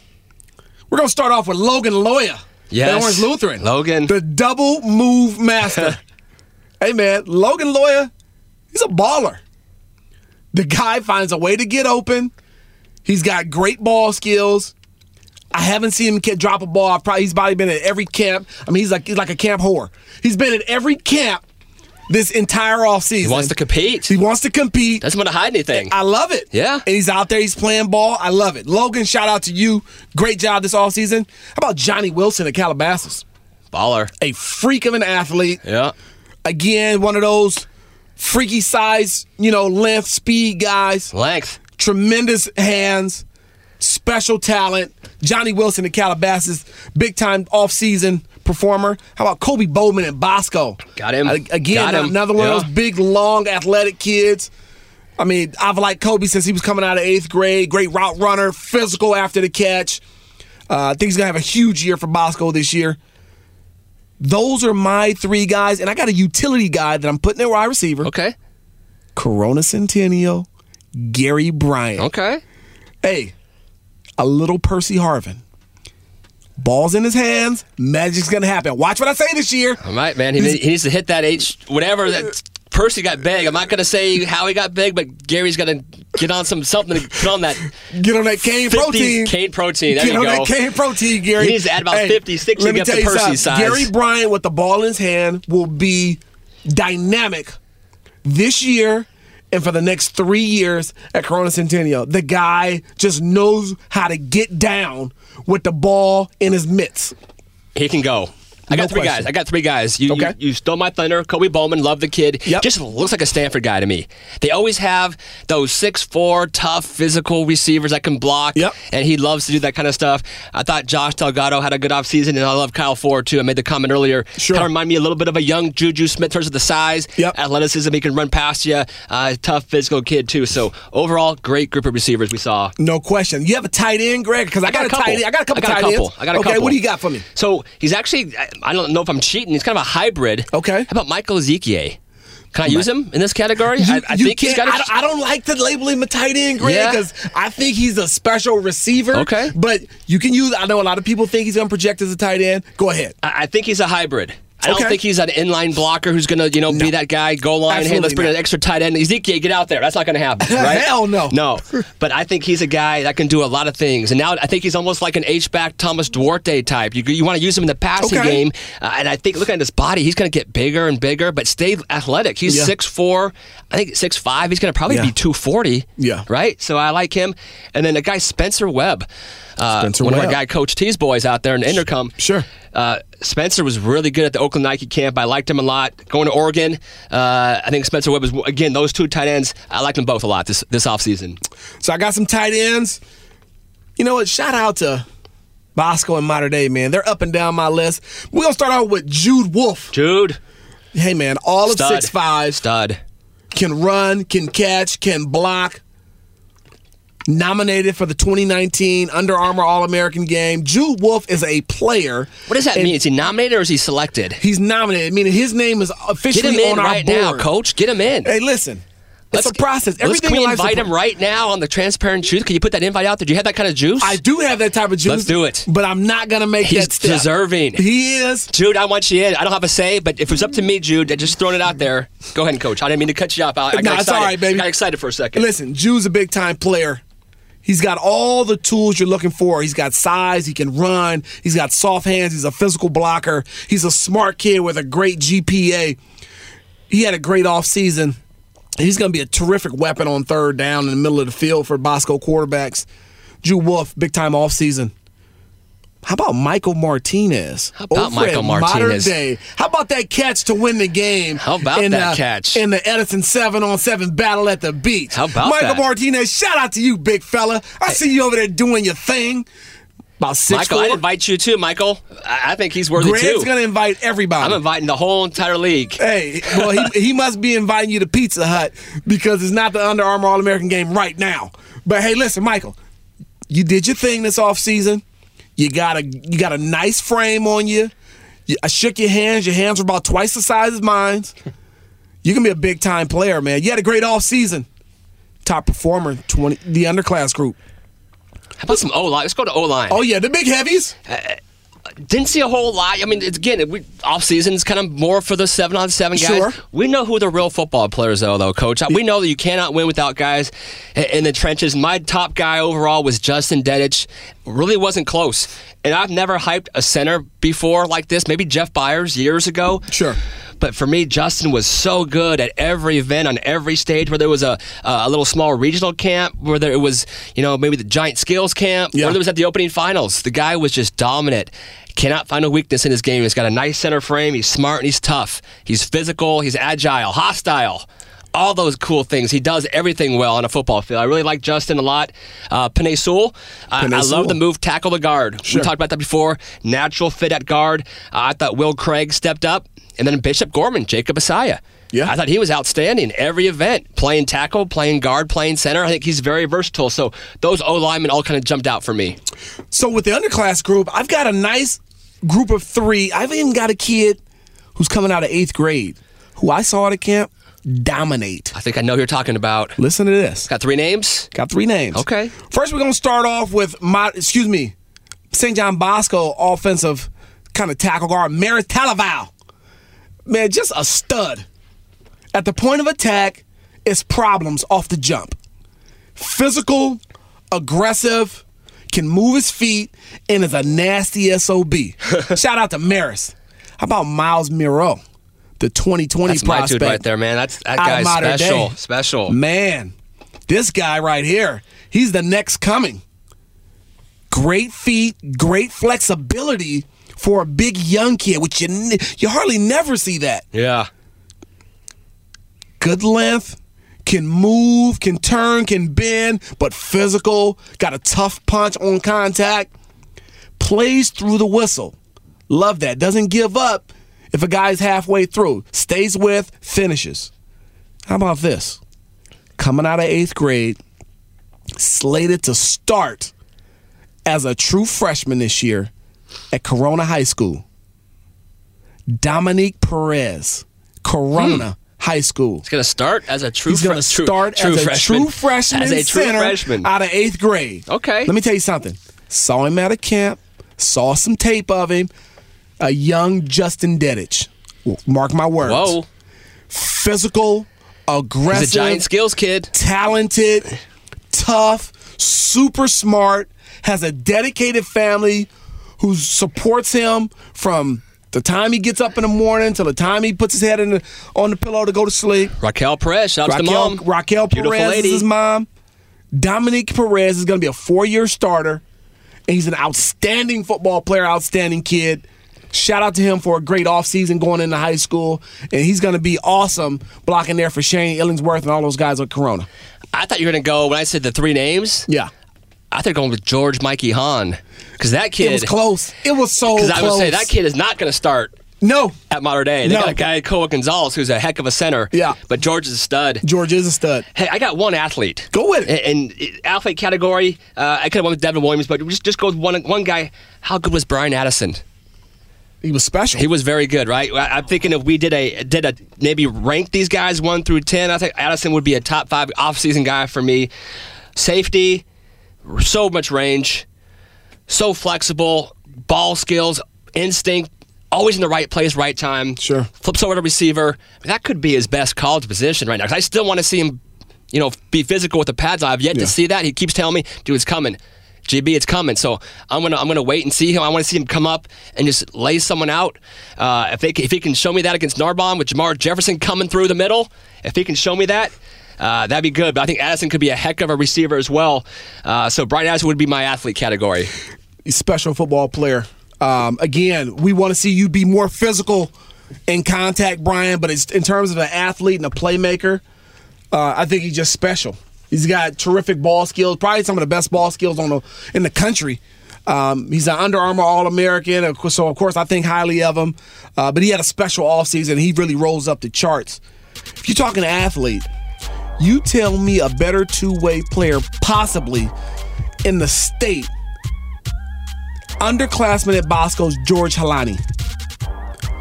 We're gonna start off with Logan Loya. Yes. Orange Lutheran. Logan. The double move master. [LAUGHS] hey, man, Logan Loya, he's a baller. The guy finds a way to get open. He's got great ball skills. I haven't seen him drop a ball. I've probably, he's probably been at every camp. I mean, he's like he's like a camp whore. He's been at every camp this entire off season. He wants to compete. He wants to compete. Doesn't want to hide anything. I love it. Yeah. And he's out there, he's playing ball. I love it. Logan, shout out to you. Great job this all season. How about Johnny Wilson at Calabasas? Baller. A freak of an athlete. Yeah. Again, one of those freaky size, you know, length, speed guys. Length. Tremendous hands, special talent. Johnny Wilson at Calabasas, big time off season performer. How about Kobe Bowman at Bosco? Got him. Again, Got him. another one of those big, long, athletic kids. I mean, I've liked Kobe since he was coming out of eighth grade. Great route runner, physical after the catch. Uh, I think he's gonna have a huge year for Bosco this year. Those are my three guys, and I got a utility guy that I'm putting at wide receiver. Okay. Corona Centennial, Gary Bryant. Okay. Hey, a little Percy Harvin. Balls in his hands, magic's gonna happen. Watch what I say this year. All right, man. He, he needs to hit that H, whatever that uh, Percy got big. I'm not going to say how he got big, but Gary's to get on some something to put on that Get on that cane 50 protein. cane protein. There Get you on go. that cane protein, Gary. He needs to add about 50, 60 let to get tell to you Percy's size. Gary Bryant with the ball in his hand will be dynamic this year and for the next three years at Corona Centennial. The guy just knows how to get down with the ball in his mitts. He can go. I got No three question. guys. I got three guys. You, Okay. you, you stole my thunder. Kobe Bowman, love the kid. Yep. Just looks like a Stanford guy to me. They always have those six four tough physical receivers that can block. Yep. And he loves to do that kind of stuff. I thought Josh Delgado had a good offseason, and I love Kyle Ford too. I made the comment earlier. Sure. Kind of remind me a little bit of a young Juju Smith in terms of the size, Yep. athleticism. He can run past you. Uh, tough physical kid too. So overall, great group of receivers we saw. No question. You have a tight end, Greg? Because I, got, a couple. tight end. I got a couple I got tight a couple. ends. I got a okay, couple. what do you got for me? So he's actually, I- don't know if I'm cheating. He's kind of a hybrid. Okay. How about Michael Ezeike? Can I use him in this category? You, I, I think he's got. I, don't- I don't like to label him a tight end, Yeah. because I think he's a special receiver. Okay. But you can use. I know a lot of people think he's going to project as a tight end. Go ahead. I I think he's a hybrid. I Okay. don't think he's an inline blocker who's going to, you know, be that guy, goal line. hey, let's bring not. an extra tight end. Ezeike, get out there. That's not going to happen, [LAUGHS] right? Hell no. No. But I think he's a guy that can do a lot of things. And now I think he's almost like an H-back Thomas Duarte type. You, you want to use him in the passing Okay. game. Uh, and I think, looking at his body, he's going to get bigger and bigger, but stay athletic. He's Yeah. 6'4", I think six five. He's going to probably Yeah. be 240. Yeah. Right? So I like him. And then the guy Spencer Webb. Uh, Spencer one of our guy Coach T's boys out there in the intercom. Sure. Uh, Spencer was really good at the Oakland Nike camp. I liked him a lot. Going to Oregon, uh, I think Spencer Webb was again those two tight ends. I liked them both a lot this this offseason. So I got some tight ends. You know what? Shout out to Bosco and Mater Dei, man. They're up and down my list. We're going to start out with Jude Wolf. Jude, Hey, man, all of stud, six five stud. can run, can catch, can block. Nominated for the 2019 Under Armour All American game. Jude Wolf is a player. What does that mean? Is he nominated or is he selected? He's nominated, meaning his name is Get officially him in on our right board. now, Coach. Get him in. Hey, listen. It's Let's- a process. let's- Everything can we invite him right now on the transparent truth? Can you put that invite out there? Do you have that kind of juice? I do have that type of juice. Let's do it. But I'm not going to make He's that step. deserving. He is. Jude, I want you in. I don't have a say, but if it was up to me, Jude, just throwing it out there. Go ahead and coach. I didn't mean to cut you off. I, I got No, it's excited. all right, baby. I got excited for a second. Listen, Jude's a big time player. He's got all the tools you're looking for. He's got size, he can run, he's got soft hands, he's a physical blocker. He's a smart kid with a great GPA. He had a great offseason. He's going to be a terrific weapon on third down in the middle of the field for Bosco quarterbacks. Jude Wolf, big time offseason. How about Michael Martinez? How about Michael Martinez? Modern Day. How about that catch to win the game? How about in that the- catch? in the Edison seven on seven battle at the beach? How about Michael that? Martinez? Shout out to you, big fella. I see you over there doing your thing. About six Michael. I'd invite you too, Michael. I, I think he's worthy Greg's too. gonna invite everybody. I'm inviting the whole entire league. Hey, well, he, he must be inviting you to Pizza Hut because it's not the Under Armour All American game right now. But hey, listen, Michael, you did your thing this off season. You got a you got a nice frame on you. you. I shook your hands. Your hands were about twice the size as mine. [LAUGHS] You can be a big time player, man. You had a great off season. Top performer, twenty the underclass group. How about some O line? Let's go to O line. Oh yeah, the big heavies. Uh, Didn't see a whole lot. I mean, it's, again, we, off season is kind of more for the seven on seven guys. Sure. We know who the real football players are, though, Coach. We know that you cannot win without guys in the trenches. My top guy overall was Justin Dedich. Really wasn't close. And I've never hyped a center before like this. Maybe Jeff Byers years ago. Sure. But for me, Justin was so good at every event on every stage. Whether it was a a little small regional camp, whether it was you know maybe the giant skills camp, Yeah. whether it was at the opening finals, the guy was just dominant. Cannot find a weakness in his game. He's got a nice center frame. He's smart and he's tough. He's physical. He's agile, hostile. All those cool things. He does everything well on a football field. I really like Justin a lot. Uh, Penei Sewell, I, I love the move tackle the guard. Sure. We talked about that before. Natural fit at guard. Uh, I thought Will Craig stepped up. And then Bishop Gorman, Jacob Asaya. Yeah. I thought he was outstanding every event, playing tackle, playing guard, playing center. I think he's very versatile. So those O linemen all kind of jumped out for me. So with the underclass group, I've got a nice group of three. I've even got a kid who's coming out of eighth grade who I saw at a camp dominate. I think I know who you're talking about. Listen to this. Got three names? Got three names. Okay. First, we're gonna start off with my excuse me, St. John Bosco offensive kind of tackle guard, Maris Talaval. Man, just a stud. At the point of attack, it's problems off the jump. Physical, aggressive, can move his feet, and is a nasty SOB. [LAUGHS] Shout out to Maris. How about Miles Miro, the 2020 That's prospect? right there, man. That's that guy's special. day. Special. Man, this guy right here, he's the next coming. Great feet, great flexibility for a big young kid, which you you hardly never see that. Yeah. Good length, can move, can turn, can bend, but physical, got a tough punch on contact, plays through the whistle. Love that. Doesn't give up if a guy's halfway through. Stays with, finishes. How about this? Coming out of eighth grade, slated to start as a true freshman this year at Corona High School. Dominique Perez, Corona hmm. High School. He's going to start as a true He's going to fre- true- start true as a freshman. true freshman As a true freshman. out of eighth grade. Okay. Let me tell you something. Saw him at a camp. Saw some tape of him. A young Justin Dedich. Mark my words. Whoa. Physical, aggressive, He's a giant skills kid. talented, tough, super smart, has a dedicated family who supports him from the time he gets up in the morning till the time he puts his head in the, on the pillow to go to sleep. Raquel Perez. Shout out to mom. Raquel Beautiful Perez lady. is his mom. Dominique Perez is going to be a four-year starter, and he's an outstanding football player, outstanding kid. Shout out to him for a great offseason going into high school, and he's going to be awesome blocking there for Shane Illingworth and all those guys at Corona. I thought you were going to go, when I said the three names, Yeah. I think going with George Mikey Hahn. Because that kid. It was close. It was so Because close. I would say that kid is not going to start No, at Mater Dei. They No. got a guy, Koa Gonzalez, who's a heck of a center. Yeah. But George is a stud. George is a stud. Hey, I got one athlete. Go with it. And, and athlete category, uh, I could have went with Devin Williams, but just just go with one one guy. How good was Brian Addison? He was special. He was very good, right? I- I'm thinking if we did a did a maybe rank these guys one through ten, I think Addison would be a top five offseason guy for me. Safety, so much range, so flexible, ball skills, instinct, always in the right place, right time. Sure. Flips over to receiver. That could be his best college position right now. 'Cause I still want to see him, you know, be physical with the pads. I've yet Yeah. to see that. He keeps telling me, dude, it's coming. GB, it's coming. So I'm gonna I'm gonna wait and see him. I want to see him come up and just lay someone out. Uh, if they if he can show me that against Narbonne with Jamar Jefferson coming through the middle, if he can show me that, uh, that'd be good. But I think Addison could be a heck of a receiver as well. Uh, so Brian Addison would be my athlete category. special football player. Um, again, we want to see you be more physical in contact, Brian. But in terms of an athlete and a playmaker, uh, I think he's just special. He's got terrific ball skills, probably some of the best ball skills on the in the country. Um, he's an Under Armour All American, so of course I think highly of him. Uh, but he had a special offseason. He really rolls up the charts. If you're talking athlete, you tell me a better two way player possibly in the state underclassman at Bosco's George Holani.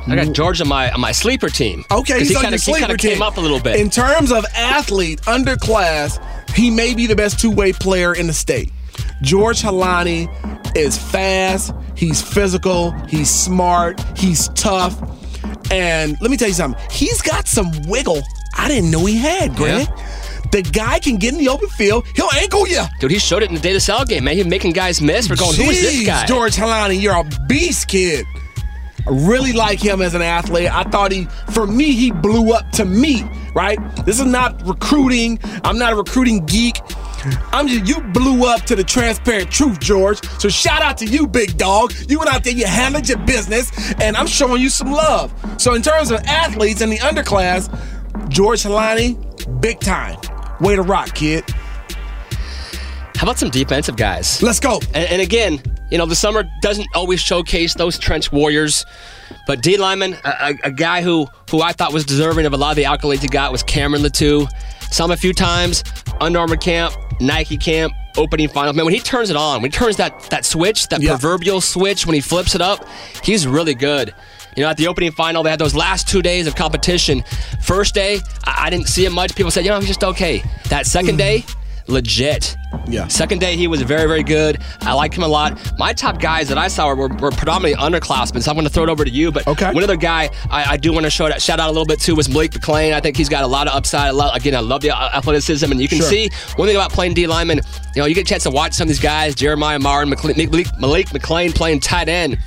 I got George on my on my sleeper team. Okay, he's he kind of he kind of came up a little bit. In terms of athlete, underclass, he may be the best two-way player in the state. George Holani is fast, he's physical, he's smart, he's tough. And let me tell you something, he's got some wiggle I didn't know he had, Greg. Yeah. The guy can get in the open field, he'll ankle you. Dude, he showed it in the Data Cell game, man. He's making guys miss. We're going, who is this guy? George Holani, you're a beast, kid. I really like him as an athlete. I thought he, for me, he blew up to me, right? This is not recruiting. I'm not a recruiting geek. I'm just, you blew up to the transparent truth, George. So shout out to you, big dog. You went out there, you handled your business, and I'm showing you some love. So in terms of athletes in the underclass, George Holani, big time. Way to rock, kid. How about some defensive guys? Let's go. And, and again, you know, the summer doesn't always showcase those trench warriors, but D lineman, a, a, a guy who who I thought was deserving of a lot of the accolades he got was Cameron Latu. Saw him a few times, Under Armour camp, Nike camp, opening finals. Man, when he turns it on, when he turns that that switch, that Yeah. proverbial switch, when he flips it up, he's really good. You know, at the opening final, they had those last two days of competition. First day, I, I didn't see him much. People said, you know, he's just okay. That second day, legit. Yeah. Second day, he was very, very good. I like him a lot. My top guys that I saw were, were predominantly underclassmen, so I'm going to throw it over to you. But Okay. one other guy I, I do want to show, shout out a little bit to was Malik McClain. I think he's got a lot of upside. I love, again, I love the uh, athleticism, and you can Sure. see one thing about playing D lineman. You know, you get a chance to watch some of these guys, Jeremiah Martin, McClain, Malik, Malik McClain playing tight end.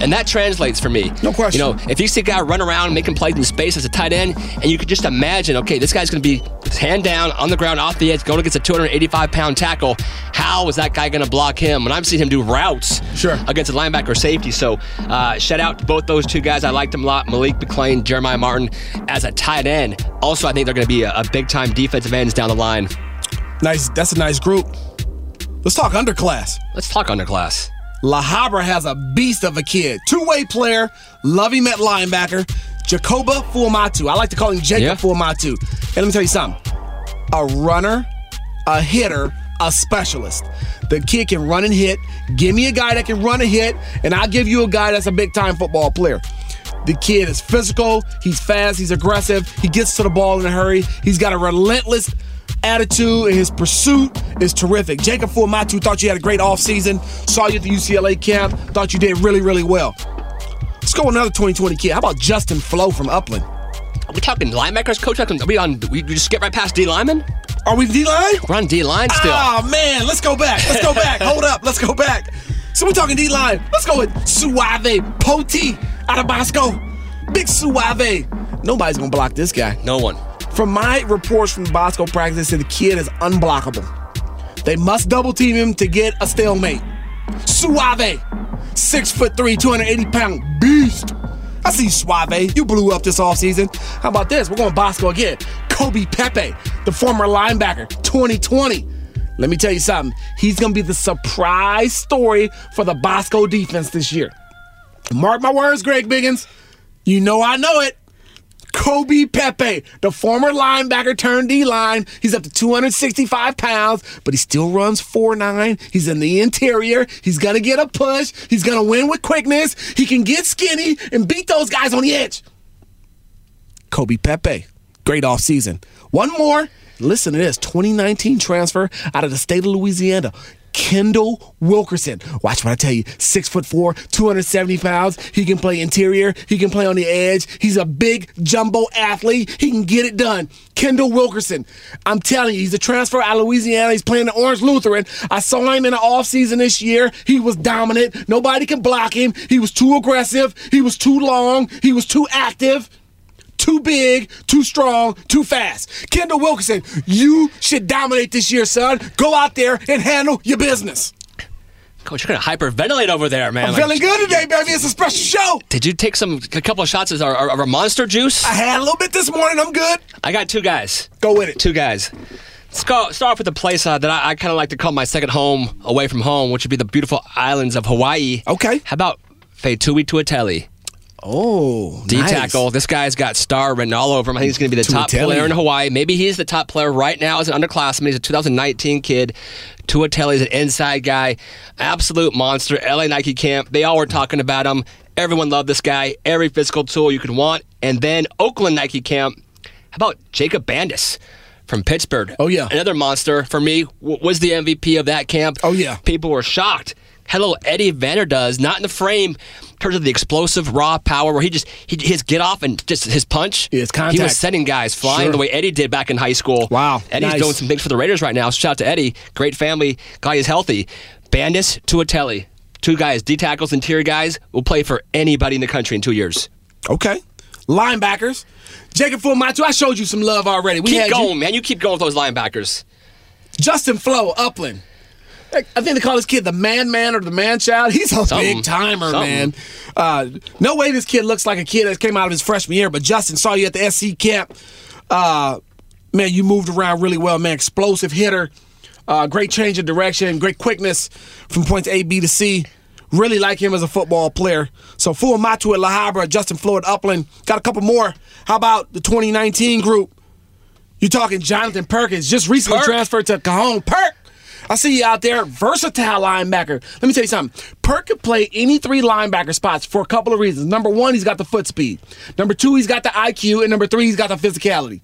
And that translates for me. No question. You know, if you see a guy run around making plays in space as a tight end, and you could just imagine, okay, this guy's going to be hand down on the ground off the edge, going against a 285 pound tackle. How is that guy going to block him? When I've seen him do routes Sure. against a linebacker safety. So, uh, shout out to both those two guys. I liked them a lot. Malik McClain, Jeremiah Martin as a tight end. Also, I think they're going to be a, a big time defensive ends down the line. Nice. That's a nice group. Let's talk underclass. Let's talk underclass. La Habra has a beast of a kid. Two way player. Love him at linebacker. Jacoba Fuamatu. I like to call him Jacob Yeah. Fuamatu. And let me tell you something a runner, a hitter, a specialist. The kid can run and hit. Give me a guy that can run and hit, and I'll give you a guy that's a big time football player. The kid is physical, he's fast, he's aggressive, he gets to the ball in a hurry, he's got a relentless attitude, and his pursuit is terrific. Jacob Fuamatu thought you had a great offseason, saw you at the UCLA camp, thought you did really, really well. Let's go with another 2020 kid. How about Justin Flowe from Upland? Are we talking linebackers, coach? Are we on? We just skip right past D lineman? Are we D line? We're on D line still. Oh man, let's go back. Let's go back. Hold up, let's go back. So we're talking D line. Let's go with Suave Poti out of Bosco. Big Suave. Nobody's gonna block this guy. no one. From my reports from Bosco practice, the kid is unblockable. They must double team him to get a stalemate. Suave, six foot three, 280 pound beast. I see Suave. You blew up this offseason. How about this? We're going Bosco again. Kobe Pepe, the former linebacker, 2020. Let me tell you something. He's going to be the surprise story for the Bosco defense this year. Mark my words, Greg Biggins. You know I know it. Kobe Pepe, the former linebacker turned D line. He's up to 265 pounds, but he still runs 4'9. He's in the interior. He's going to get a push. He's going to win with quickness. He can get skinny and beat those guys on the edge. Kobe Pepe, great offseason. One more. Listen to this 2019 transfer out of the state of Louisiana. Kendall Wilkerson. Watch what I tell you. Six foot four, 270 pounds. He can play interior. He can play on the edge. He's a big jumbo athlete. He can get it done. Kendall Wilkerson. I'm telling you, he's a transfer out of Louisiana. He's playing the Orange Lutheran. I saw him in the offseason this year. He was dominant. Nobody can block him. He was too aggressive. He was too long. He was too active too big, too strong, too fast. Kendall Wilkinson, you should dominate this year, son. Go out there and handle your business. Coach, you're gonna hyperventilate over there, man. I'm Like, feeling good today, baby. It's a special show. Did you take some a couple of shots of our, our, our monster juice? I had a little bit this morning. I'm good. I got two guys. Go with it. Two guys. Let's go, start off with a place uh, that I, I kind of like to call my second home away from home, which would be the beautiful islands of Hawaii. Okay. How about Faatui Tuitele? Oh, D tackle. This guy's got star written all over him. I think he's going to be the top player in Hawaii. Maybe he's the top player right now as an underclassman. He's a 2019 kid. Tuitele's an inside guy, absolute monster. LA Nike camp. They all were talking about him. Everyone loved this guy. Every physical tool you could want. And then Oakland Nike camp. How about Jacob Bandes? from Pittsburgh. Oh, yeah. another monster for me was the MVP of that camp. Oh, yeah. people were shocked. A little Eddie Vanderdoes not in the frame in terms of the explosive raw power where he just he, his get off and just his punch. His He was sending guys flying Sure. the way Eddie did back in high school. Wow, Eddie's nice. doing some things for the Raiders right now. Shout out to Eddie, great family, guy is healthy. Bandes Tuitele, two guys, D tackles, interior guys, will play for anybody in the country in two years. Okay. Linebackers. Jacob Fulmatu, I showed you some love already. We Keep had you- going, man. You keep going with those linebackers. Justin Flowe, Upland. I think they call this kid the man man or the man child. He's a Something. big timer, Something. man. Uh, no way this kid looks like a kid that came out of his freshman year, but Justin saw you at the SC camp. Uh, man, you moved around really well, man. Explosive hitter. Uh, great change of direction, great quickness from points A, B to C. Really like him as a football player. So Full Matu at La Habra, Justin Flowe Upland. Got a couple more. How about the 2019 group? You're talking Jonathan Perkins, just recently Perk. transferred to Cajon. Perk! I see you out there, versatile linebacker. Let me tell you something. Perk could play any three linebacker spots for a couple of reasons. Number one, he's got the foot speed. Number two, he's got the IQ. And number three, he's got the physicality.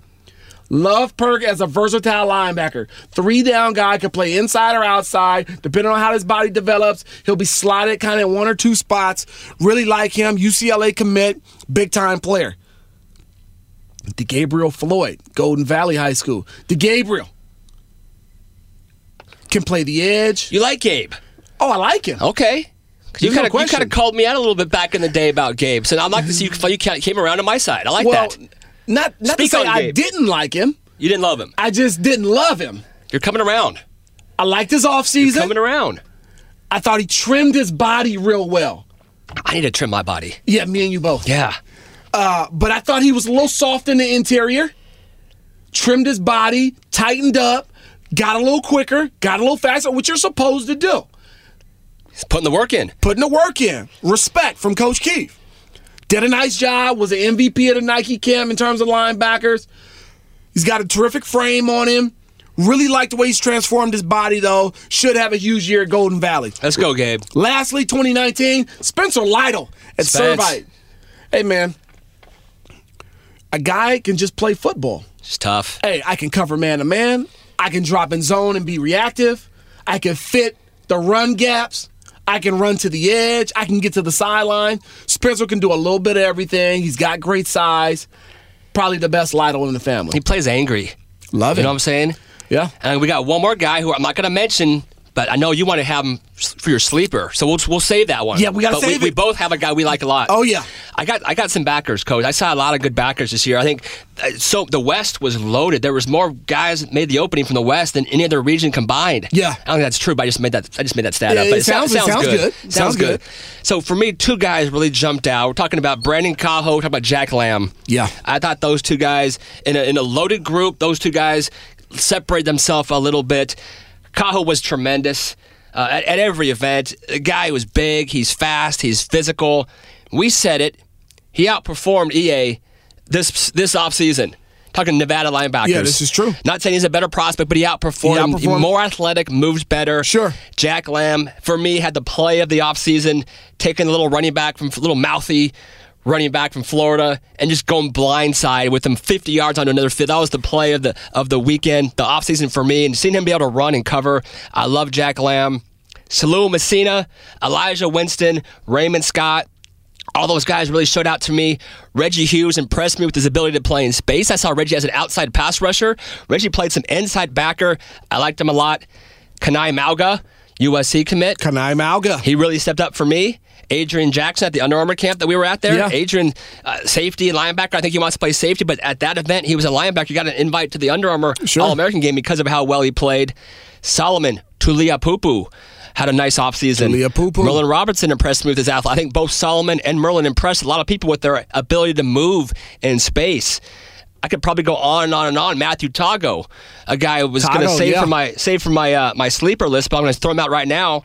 Love Perk as a versatile linebacker. Three down guy can play inside or outside, depending on how his body develops. He'll be slotted kind of in one or two spots. Really like him. UCLA commit, big time player. DeGabriel Floyd, Golden Valley High School. DeGabriel can play the edge. You like Gabe? Oh, I like him. Okay. You kind of you kind of called me out a little bit back in the day about Gabe, so I'd like to see you you came around to my side. I like well, that. not not Speak to say I Gabe. didn't like him. You didn't love him. I just didn't love him. You're coming around. I liked his You're offseason. coming around. I thought he trimmed his body real well. I need to trim my body. Yeah, me and you both. Yeah. Uh, but I thought he was a little soft in the interior. Trimmed his body, tightened up, got a little quicker, got a little faster, which you're supposed to do. He's putting the work in. Putting the work in. Respect from Coach Keith. Did a nice job, was an MVP at the Nike camp in terms of linebackers. He's got a terrific frame on him. Really like the way he's transformed his body, though. Should have a huge year at Golden Valley. Let's go, Gabe. Lastly, 2019, Spencer Lytle at Spence. Servite. Hey, man. A guy can just play football. It's tough. Hey, I can cover man to man. I can drop in zone and be reactive. I can fit the run gaps. I can run to the edge. I can get to the sideline. Spencer can do a little bit of everything. He's got great size. Probably the best Lytle in the family. He plays angry. Love it. You know what I'm saying? Yeah. And we got one more guy who I'm not going to mention, but I know you want to have him for your sleeper, so we'll we'll save that one. Yeah, we gotta save we, it. We both have a guy we like a lot. Oh, yeah. I got I got some backers, coach. I saw a lot of good backers this year. I think uh, so. The West was loaded. There was more guys that made the opening from the West than any other region combined. Yeah. I don't think that's true, but I just made that I just made that stat Yeah, up. But it sounds- it sounds good. Sounds, Sounds good. good. So for me, two guys really jumped out. We're talking about Brandon Kaho, talking about Jack Lamb. Yeah. I thought those two guys in a, in a loaded group, those two guys separate themselves a little bit. Kaho was tremendous uh, at, at every event. The guy was big, he's fast, he's physical. We said it. He outperformed EA this this offseason. Talking Nevada linebackers. Yeah, this is true. Not saying he's a better prospect, but he outperformed. He outperformed. More athletic, moves better. Sure. Jack Lamb, for me, had the play of the offseason, taking a little running back from a little mouthy running back from Florida and just going blindside with him 50 yards on another field. That was the play of the of the weekend, the offseason for me. And seeing him be able to run and cover, I love Jack Lamb. Salu Messina, Elijah Winston, Raymond Scott. All those guys really showed out to me. Reggie Hughes impressed me with his ability to play in space. I saw Reggie as an outside pass rusher. Reggie played some inside backer. I liked him a lot. Kanai Mauga, USC commit. Kanai Mauga. He really stepped up for me. Adrian Jackson at the Under Armour camp that we were at there. Yeah. Adrian, uh, safety and linebacker. I think he wants to play safety, but at that event, he was a linebacker. He got an invite to the Under Armour Sure. All American game because of how well he played. Solomon Tuliaupupu had a nice offseason. Merlin Robertson impressed me with his athlete. I think both Solomon and Merlin impressed a lot of people with their ability to move in space. I could probably go on and on and on. Matthew Tago, a guy who was going to save yeah. for my save for my uh, my sleeper list, but I'm going to throw him out right now.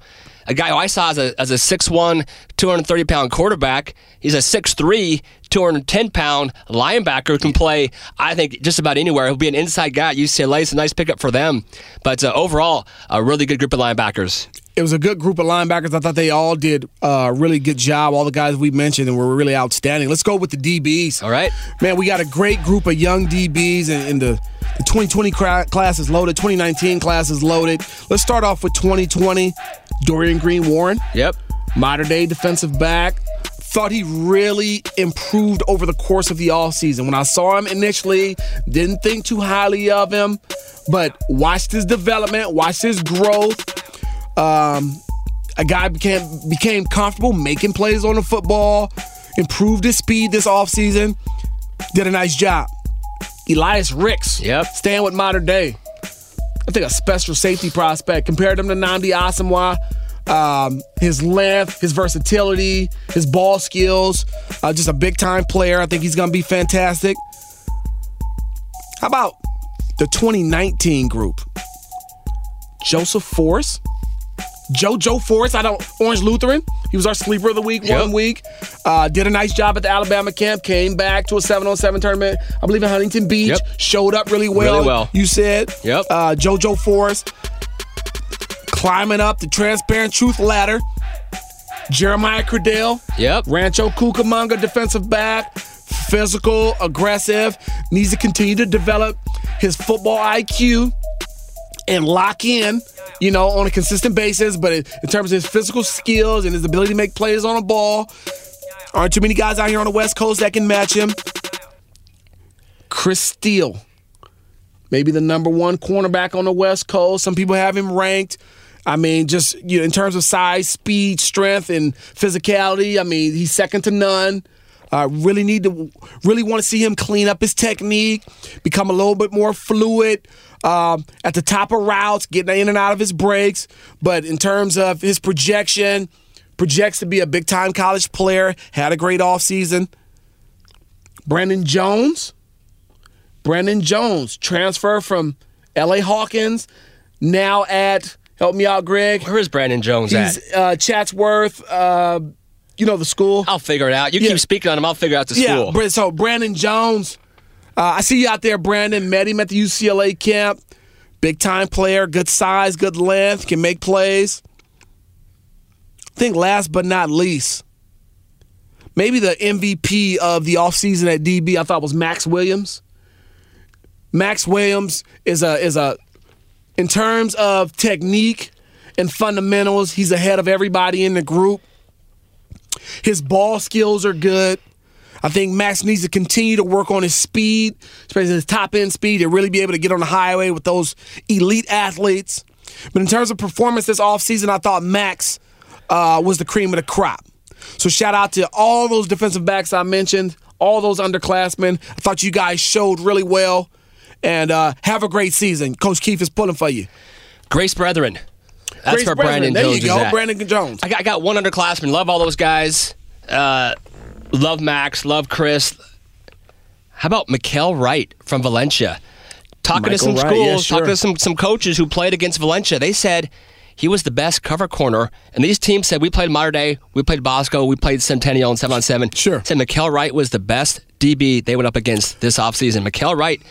A guy who I saw as a as a 6'1", 230 pound quarterback. He's a 6'3", 210 pound linebacker who can play. I think just about anywhere. He'll be an inside guy at UCLA. It's a nice pickup for them. But uh, overall, a really good group of linebackers. it was a good group of linebackers. I thought they all did a really good job. All the guys we mentioned and were really outstanding. Let's go with the DBs. All right. Man, we got a great group of young DBs in, in the The 2020 class is loaded. 2019 class is loaded. Let's start off with 2020. Dorian Green Warren, Yep. Mater Dei defensive back. Thought he really improved over the course of the offseason. When I saw him initially, didn't think too highly of him, but watched his development, watched his growth. Um, a guy became became comfortable making plays on the football, improved his speed this offseason, did a nice job. Elias Ricks, Yep. staying with Mater Dei. I think a special safety prospect. Compared him to Nnamdi Asomugha, um, his length, his versatility, his ball skills, uh, just a big time player. I think he's going to be fantastic. How about the 2019 group? Joseph Forrest, JoJo Forrest out of Orange Lutheran. He was our sleeper of the week Yep. one week. Uh, did a nice job at the Alabama camp. Came back to a seven on seven tournament. I believe in Huntington Beach. Yep. Showed up really well. Really well. You said. Yep. Uh, JoJo Forrest climbing up the transparent truth ladder. Jeremiah Cradell. Yep. Rancho Cucamonga defensive back. Physical, aggressive. Needs to continue to develop his football IQ and lock in, you know, on a consistent basis. But in terms of his physical skills and his ability to make plays on the ball, aren't too many guys out here on the West Coast that can match him. Chris Steele, maybe the number one cornerback on the West Coast. Some people have him ranked. I mean, just you know, in terms of size, speed, strength, and physicality. I mean, he's second to none. I really need to, really want to see him clean up his technique, become a little bit more fluid um, at the top of routes, getting in and out of his breaks. But in terms of his projection, projects to be a big time college player. Had a great offseason. Brandon Jones. Brandon Jones transfer from L.A. Hawkins, now at help me out, Greg. Where is Brandon Jones at? Uh, Chatsworth. Uh, you know the school. I'll figure it out. You Yeah. keep speaking on him. I'll figure out the school. Bra- so Brandon Jones, uh, I see you out there, Brandon. Met him at the UCLA camp. Big time player, good size, good length, can make plays. I think last but not least, maybe the MVP of the offseason at DB, I thought was Max Williams. Max Williams is a is a in terms of technique and fundamentals, he's ahead of everybody in the group. His ball skills are good. I think Max needs to continue to work on his speed, especially his top end speed, to really be able to get on the highway with those elite athletes. But in terms of performance this offseason, I thought Max uh, was the cream of the crop. So shout out to all those defensive backs I mentioned, all those underclassmen. I thought you guys showed really well. And uh, have a great season. Coach Keith is pulling for you. Grace Brethren. That's Grace where Brethren. Brandon there Jones you go. Brandon Jones. I got, I got one underclassman. Love all those guys. Uh, love Max. Love Chris. How about Mikel Wright from Valencia? Talking to some Wright, schools, yeah, sure. talking to some, some coaches who played against Valencia. They said he was the best cover corner. And these teams said we played Mater Dei, we played Bosco, we played Centennial and 7 on 7. Sure. Said Mikel Wright was the best DB they went up against this offseason. Mikel Wright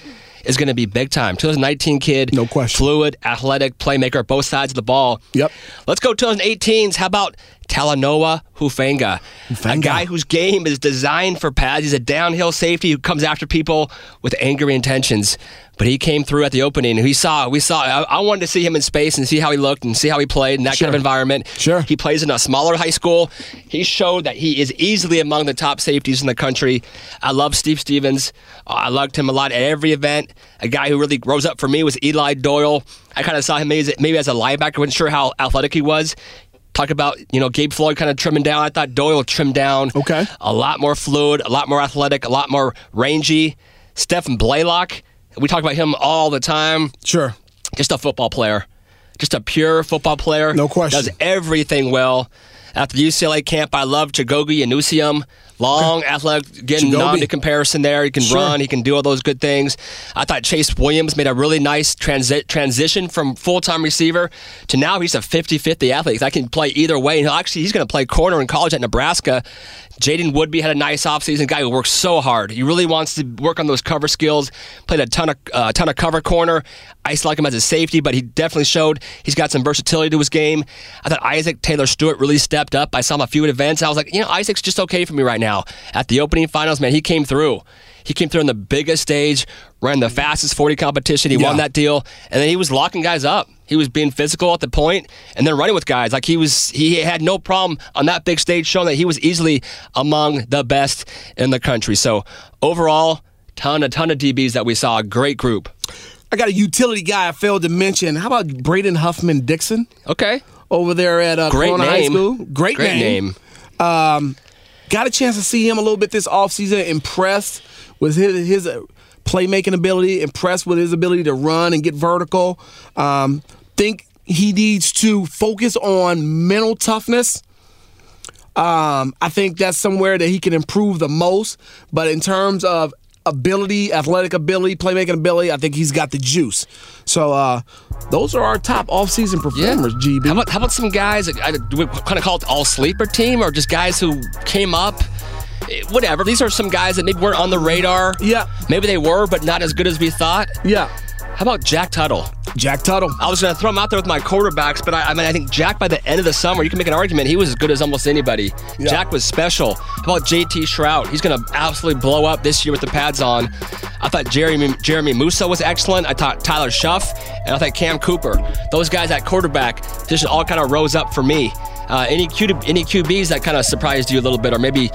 is going to be big time. 2019 kid. No question. Fluid, athletic, playmaker, both sides of the ball. Yep. Let's go 2018s. How about Talanoa Hufanga? A guy whose game is designed for pads. He's a downhill safety who comes after people with angry intentions. But he came through at the opening. We saw, we saw. I, I wanted to see him in space and see how he looked and see how he played in that Sure. kind of environment. Sure. He plays in a smaller high school. He showed that he is easily among the top safeties in the country. I love Steve Stevens. I liked him a lot at every event. A guy who really rose up for me was Eli Doyle. I kind of saw him maybe as, maybe as a linebacker. wasn't sure how athletic he was. Talk about you know Gabe Floyd kind of trimming down. I thought Doyle trimmed down. Okay. A lot more fluid, a lot more athletic, a lot more rangy. Stephen Blaylock. We talk about him all the time Sure. just a football player, just a pure football player. No question. Does everything well. At the UCLA camp, I love Chagogi and Long, athletic, getting non to comparison there. He can Sure. run, he can do all those good things. I thought Chase Williams made a really nice transi- transition from full time receiver to now he's a 50 50 athlete. I can play either way. And actually, he's going to play corner in college at Nebraska. Jaden Woodby had a nice offseason. Guy who works so hard. He really wants to work on those cover skills. Played a ton of uh, ton of cover corner. I to like him as a safety, but he definitely showed he's got some versatility to his game. I thought Isaac Taylor Stewart really stepped up. I saw him a few at events. I was like, you know, Isaac's just okay for me right now. Now. At the opening finals, man, he came through. He came through on the biggest stage, ran the fastest 40 competition. He Yeah. won that deal, and then he was locking guys up. He was being physical at the point, and then running with guys. Like he was, he had no problem on that big stage, showing that he was easily among the best in the country. So overall, ton, a ton of DBs that we saw. A great group. I got a utility guy I failed to mention. How about Braden Huffman Dixon Okay, over there at uh, great Corona name. High School? Great, name. great name. Got a chance to see him a little bit this offseason. Impressed with his, his playmaking ability, impressed with his ability to run and get vertical. Um, think he needs to focus on mental toughness. Um, I think that's somewhere that he can improve the most. But in terms of ability, athletic ability, playmaking ability, I think he's got the juice. So uh, those are our top offseason performers, GB. How about how about some guys? I, do we kind of call it all sleeper team, or just guys who came up? Eh, Whatever. These are some guys that maybe weren't on the radar. Yeah. Maybe they were, but not as good as we thought. yeah, How about Jack Tuttle? Jack Tuttle. I was going to throw him out there with my quarterbacks, but I, I mean, I think Jack by the end of the summer, you can make an argument he was as good as almost anybody. Jack was special. How about JT Shrout? He's going to absolutely blow up this year with the pads on. I thought Jeremy Jeremy Musa was excellent. I thought Tyler Shough, and I thought Cam Cooper. Those guys at quarterback just all kind of rose up for me. Uh, any any QBs that kind of surprised you a little bit, or maybe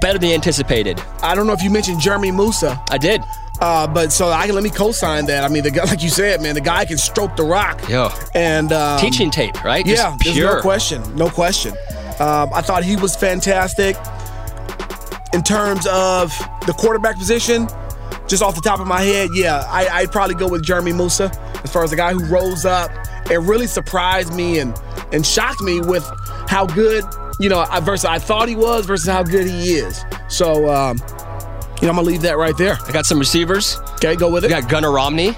better than anticipated? I don't know if you mentioned Jeremy Musa. I did. Uh, but so I can let me co-sign that. I mean, the guy, like you said, man, the guy can stroke the rock. Yeah. And um, Teaching tape, right? Just Yeah, there's pure. no question, no question. Um, I thought he was fantastic in terms of the quarterback position. Just off the top of my head, yeah, I, I'd probably go with Jeremy Musa as far as the guy who rose up and really surprised me and and shocked me with how good you know I- versus I thought he was versus how good he is. So um, you know I'm gonna leave that right there. I got some receivers. Okay, go with it. We got Gunnar Romney.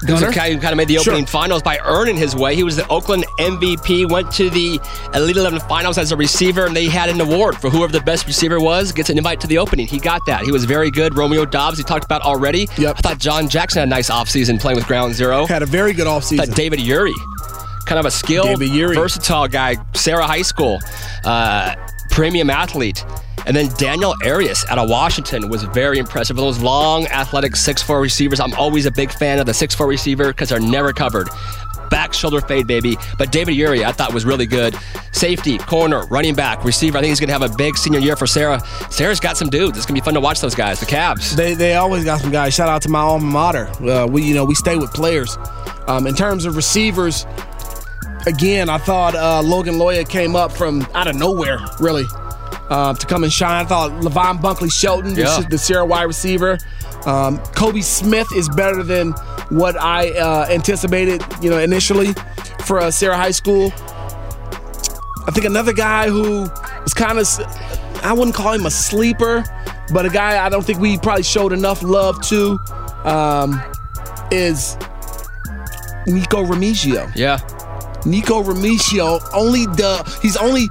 Who's Gunnar? a guy who kind of made the Sure. opening finals by earning his way. He was the Oakland MVP, went to the Elite 11 finals as a receiver, and they had an award for whoever the best receiver was gets an invite to the opening. He got that. He was very good. Romeo Doubs, he talked about already. Yep. I thought John Jackson had a nice offseason playing with Ground Zero. Had a very good I offseason. thought David Uri, kind of a skilled, versatile guy, Serra High School, uh, premium athlete. And then Daniel Arias out of Washington was very impressive. Those long, athletic 6'4 receivers. I'm always a big fan of the 6'4 receiver because they're never covered. Back shoulder fade, baby. But David Uri, I thought was really good. Safety, corner, running back, receiver. I think he's going to have a big senior year for Serra. Serra's got some dudes. It's going to be fun to watch those guys, the Cavs. They, they always got some guys. Shout out to my alma mater. Uh, we you know we stay with players. Um, in terms of receivers, again, I thought uh, Logan Loya came up from out of nowhere, really, uh, to come and shine. I thought Levon Bunkley Shelton, the, Yeah. the Serra wide receiver. Um, Kobe Smith is better than what I uh, anticipated, you know, initially for uh, Serra High School. I think another guy who was kind of, I wouldn't call him a sleeper, but a guy I don't think we probably showed enough love to um, is Nico Remigio. Yeah. Nico Remigio only the he's only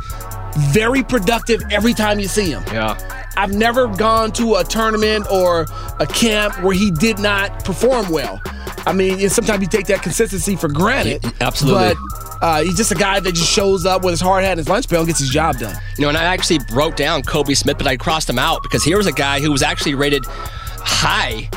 very productive every time you see him. Yeah. I've never gone to a tournament or a camp where he did not perform well. I mean, sometimes you take that consistency for granted. Y- absolutely. But uh, he's just a guy that just shows up with his hard hat and his lunch pail and gets his job done. You know, and I actually wrote down Kobe Smith, but I crossed him out because here was a guy who was actually rated high,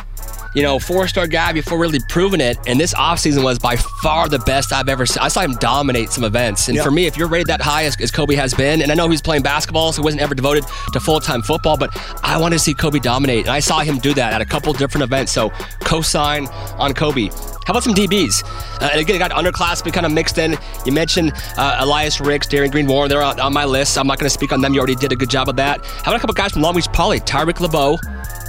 you know, four star guy before really proving it. And this offseason was by far the best I've ever seen. I saw him dominate some events. And Yep. for me, if you're rated that high as, as Kobe has been, and I know he's playing basketball, so he wasn't ever devoted to full time football, but I wanted to see Kobe dominate. And I saw him do that at a couple different events. So cosign on Kobe. How about some DBs? Uh, and again, I got underclassmen kind of mixed in. You mentioned uh, Elias Ricks, Darren Green Warren. They're on, on my list. I'm not going to speak on them. You already did a good job of that. How about a couple guys from Long Beach Poly? Tyreek LeBeau.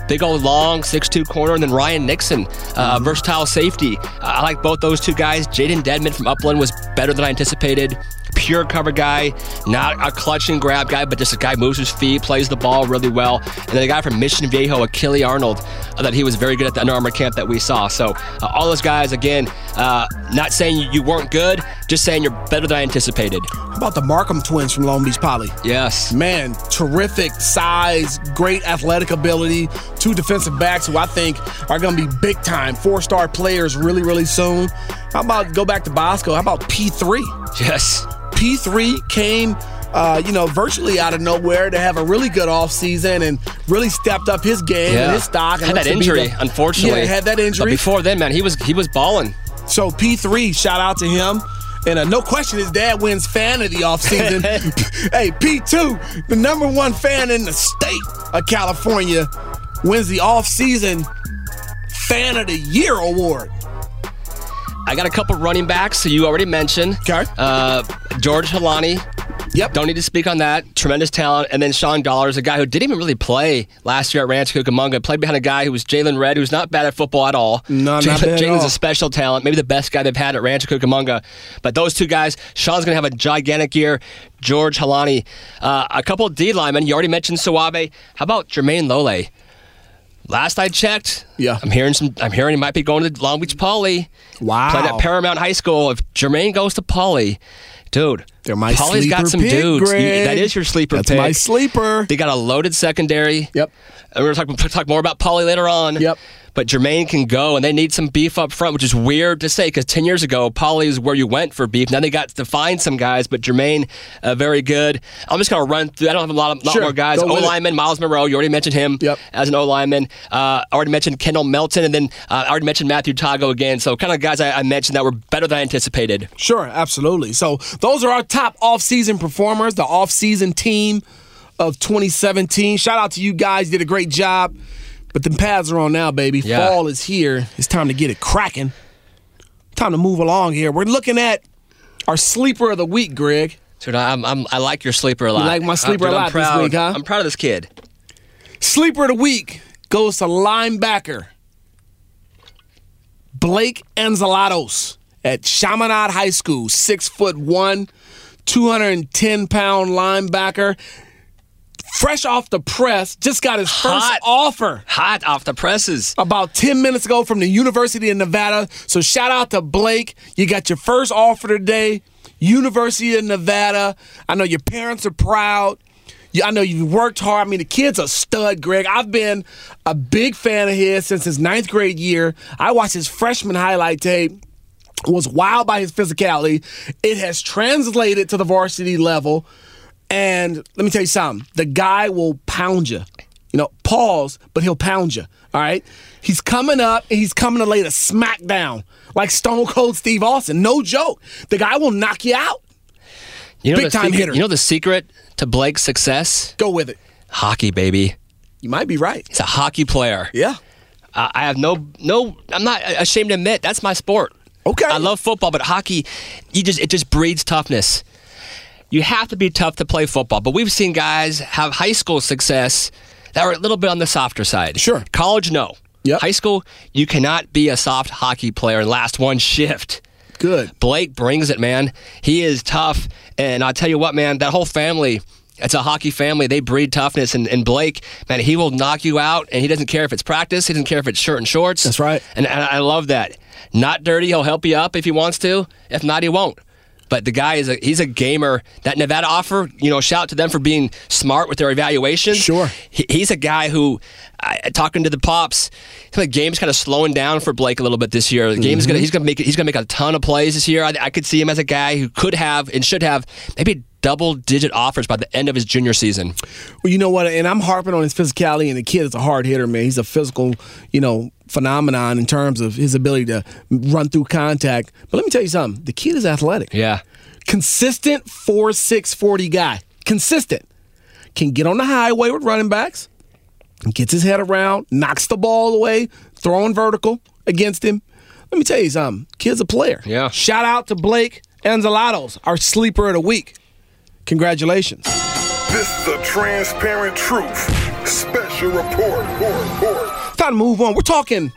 Big old long 6'2 corner, and then Ryan Nixon, uh, versatile safety. I like both those two guys. Jaden Deadman from Upland was better than I anticipated. Pure cover guy, not a clutch and grab guy, but just a guy moves his feet, plays the ball really well. And then a guy from Mission Viejo, Achille Arnold, uh, that he was very good at the Under Armour camp that we saw. So uh, all those guys, again, uh, not saying you- you weren't good, just saying you're better than I anticipated. How about the Markham twins from Long Beach Poly? Yes. Man, terrific size, great athletic ability. Two defensive backs who I think are going to be big time, four star players really, really soon. How about go back to Bosco? How about P3? Yes. P3 came uh, you know, virtually out of nowhere to have a really good offseason and really stepped up his game and his stock. And had that injury, the- unfortunately. Yeah, had that But injury. before then, man, he was he was balling. So P3, shout out to him. And uh, no question, his dad wins fan of the offseason. [LAUGHS] hey, P2, the number one fan in the state of California, wins the offseason fan of the year award. I got a couple running backs, so you already mentioned. Okay. Uh, George Holani. Yep. Don't need to speak on that. Tremendous talent. And then Sean Dollars, a guy who didn't even really play last year at Rancho Cucamonga, played behind a guy who was Jalen Red, who's not bad at football at all. No, not bad Jalen's a special talent, maybe the best guy they've had at Rancho Cucamonga. But those two guys, Sean's going to have a gigantic year. George Holani. Uh, a couple D linemen. You already mentioned Suave. How about Jermaine Lole? Last I checked, Yeah. I'm hearing some. I'm hearing he might be going to Long Beach Poly. Wow. Played at Paramount High School. If Jermaine goes to Poly, dude, They're my Poly's got some pick, dudes. You- that is your sleeper That's pick. my sleeper. They got a loaded secondary. Yep. And we're going to talk, talk more about Poly later on. Yep. But Jermaine can go, and they need some beef up front, which is weird to say because 10 years ago, Poly is where you went for beef. Now they got to find some guys, but Jermaine, uh, very good. I'm just going to run through. I don't have a lot, of, lot Sure. more guys. O lineman, Miles Monroe. You already mentioned him Yep. as an O lineman. Uh, I already mentioned Kendall Melton, and then uh, I already mentioned Matthew Tago again. So kind of guys I, I mentioned that were better than I anticipated. Sure, absolutely. So those are our top off-season performers, the off-season team of 2017. Shout out to you guys, did a great job. But the paths are on now, baby. Yeah. Fall is here. It's time to get it cracking. Time to move along here. We're looking at our sleeper of the week, Greg. Dude, I'm, I'm, I like your sleeper a lot. like my Uh, sleeper dude, a lot this week, huh? I'm proud of this kid. Sleeper of the week goes to linebacker Blake Enzalados at Chaminade High School. Six foot one, 210 pound linebacker. Fresh off the press, just got his first Hot. offer Hot off the presses. about 10 minutes ago from the University of Nevada. So shout out to Blake. You got your first offer today. University of Nevada. I know your parents are proud. You- I know you've worked hard. I mean, the kid's a stud, Greg. I've been a big fan of his since his ninth grade year. I watched his freshman highlight tape. Was wild by his physicality. It has translated to the varsity level. And let me tell you something. The guy will pound you. You know, pause, but he'll pound you. All right. He's coming up and he's coming to lay the smack down like Stone Cold Steve Austin. No joke. The guy will knock you out. You know Big the time secret, hitter. You know the secret to Blake's success? Go with it. Hockey, baby. You might be right. He's a hockey player. Yeah. Uh, I have no, no. I'm not ashamed to admit that's my sport. Okay. I love football, but hockey, you just it just breeds toughness. You have to be tough to play football, but we've seen guys have high school success that were a little bit on the softer side. Sure. College, no. Yep. High school, you cannot be a soft hockey player and last one shift. Good. Blake brings it, man. He is tough. And I'll tell you what, man, that whole family, it's a hockey family. They breed toughness. And, and Blake, man, he will knock you out. And he doesn't care if it's practice. He doesn't care if it's shirt and shorts. That's right. And, and I love that. Not dirty. He'll help you up if he wants to. If not, he won't. But the guy is a he's a gamer. That Nevada offer, you know, shout out to them for being smart with their evaluations. Sure. He, he's a guy who, I, talking to the pops, the game's kind of slowing down for Blake a little bit this year. The game's mm-hmm. gonna he's gonna make he's gonna make a ton of plays this year. I, I could see him as a guy who could have and should have maybe double digit offers by the end of his junior season. Well, you know what? And I'm harping on his physicality, and the kid is a hard hitter, man. He's a physical, you know, phenomenon in terms of his ability to run through contact. But let me tell you something: the kid is athletic. Yeah. Consistent four six forty guy. Consistent. Can get on the highway with running backs. Gets his head around, knocks the ball away, throwing vertical against him. Let me tell you something. Kid's a player. Yeah. Shout out to Blake Anzalados, our sleeper of the week. Congratulations. This is the transparent truth. Special report. report, report. To move on. We're talking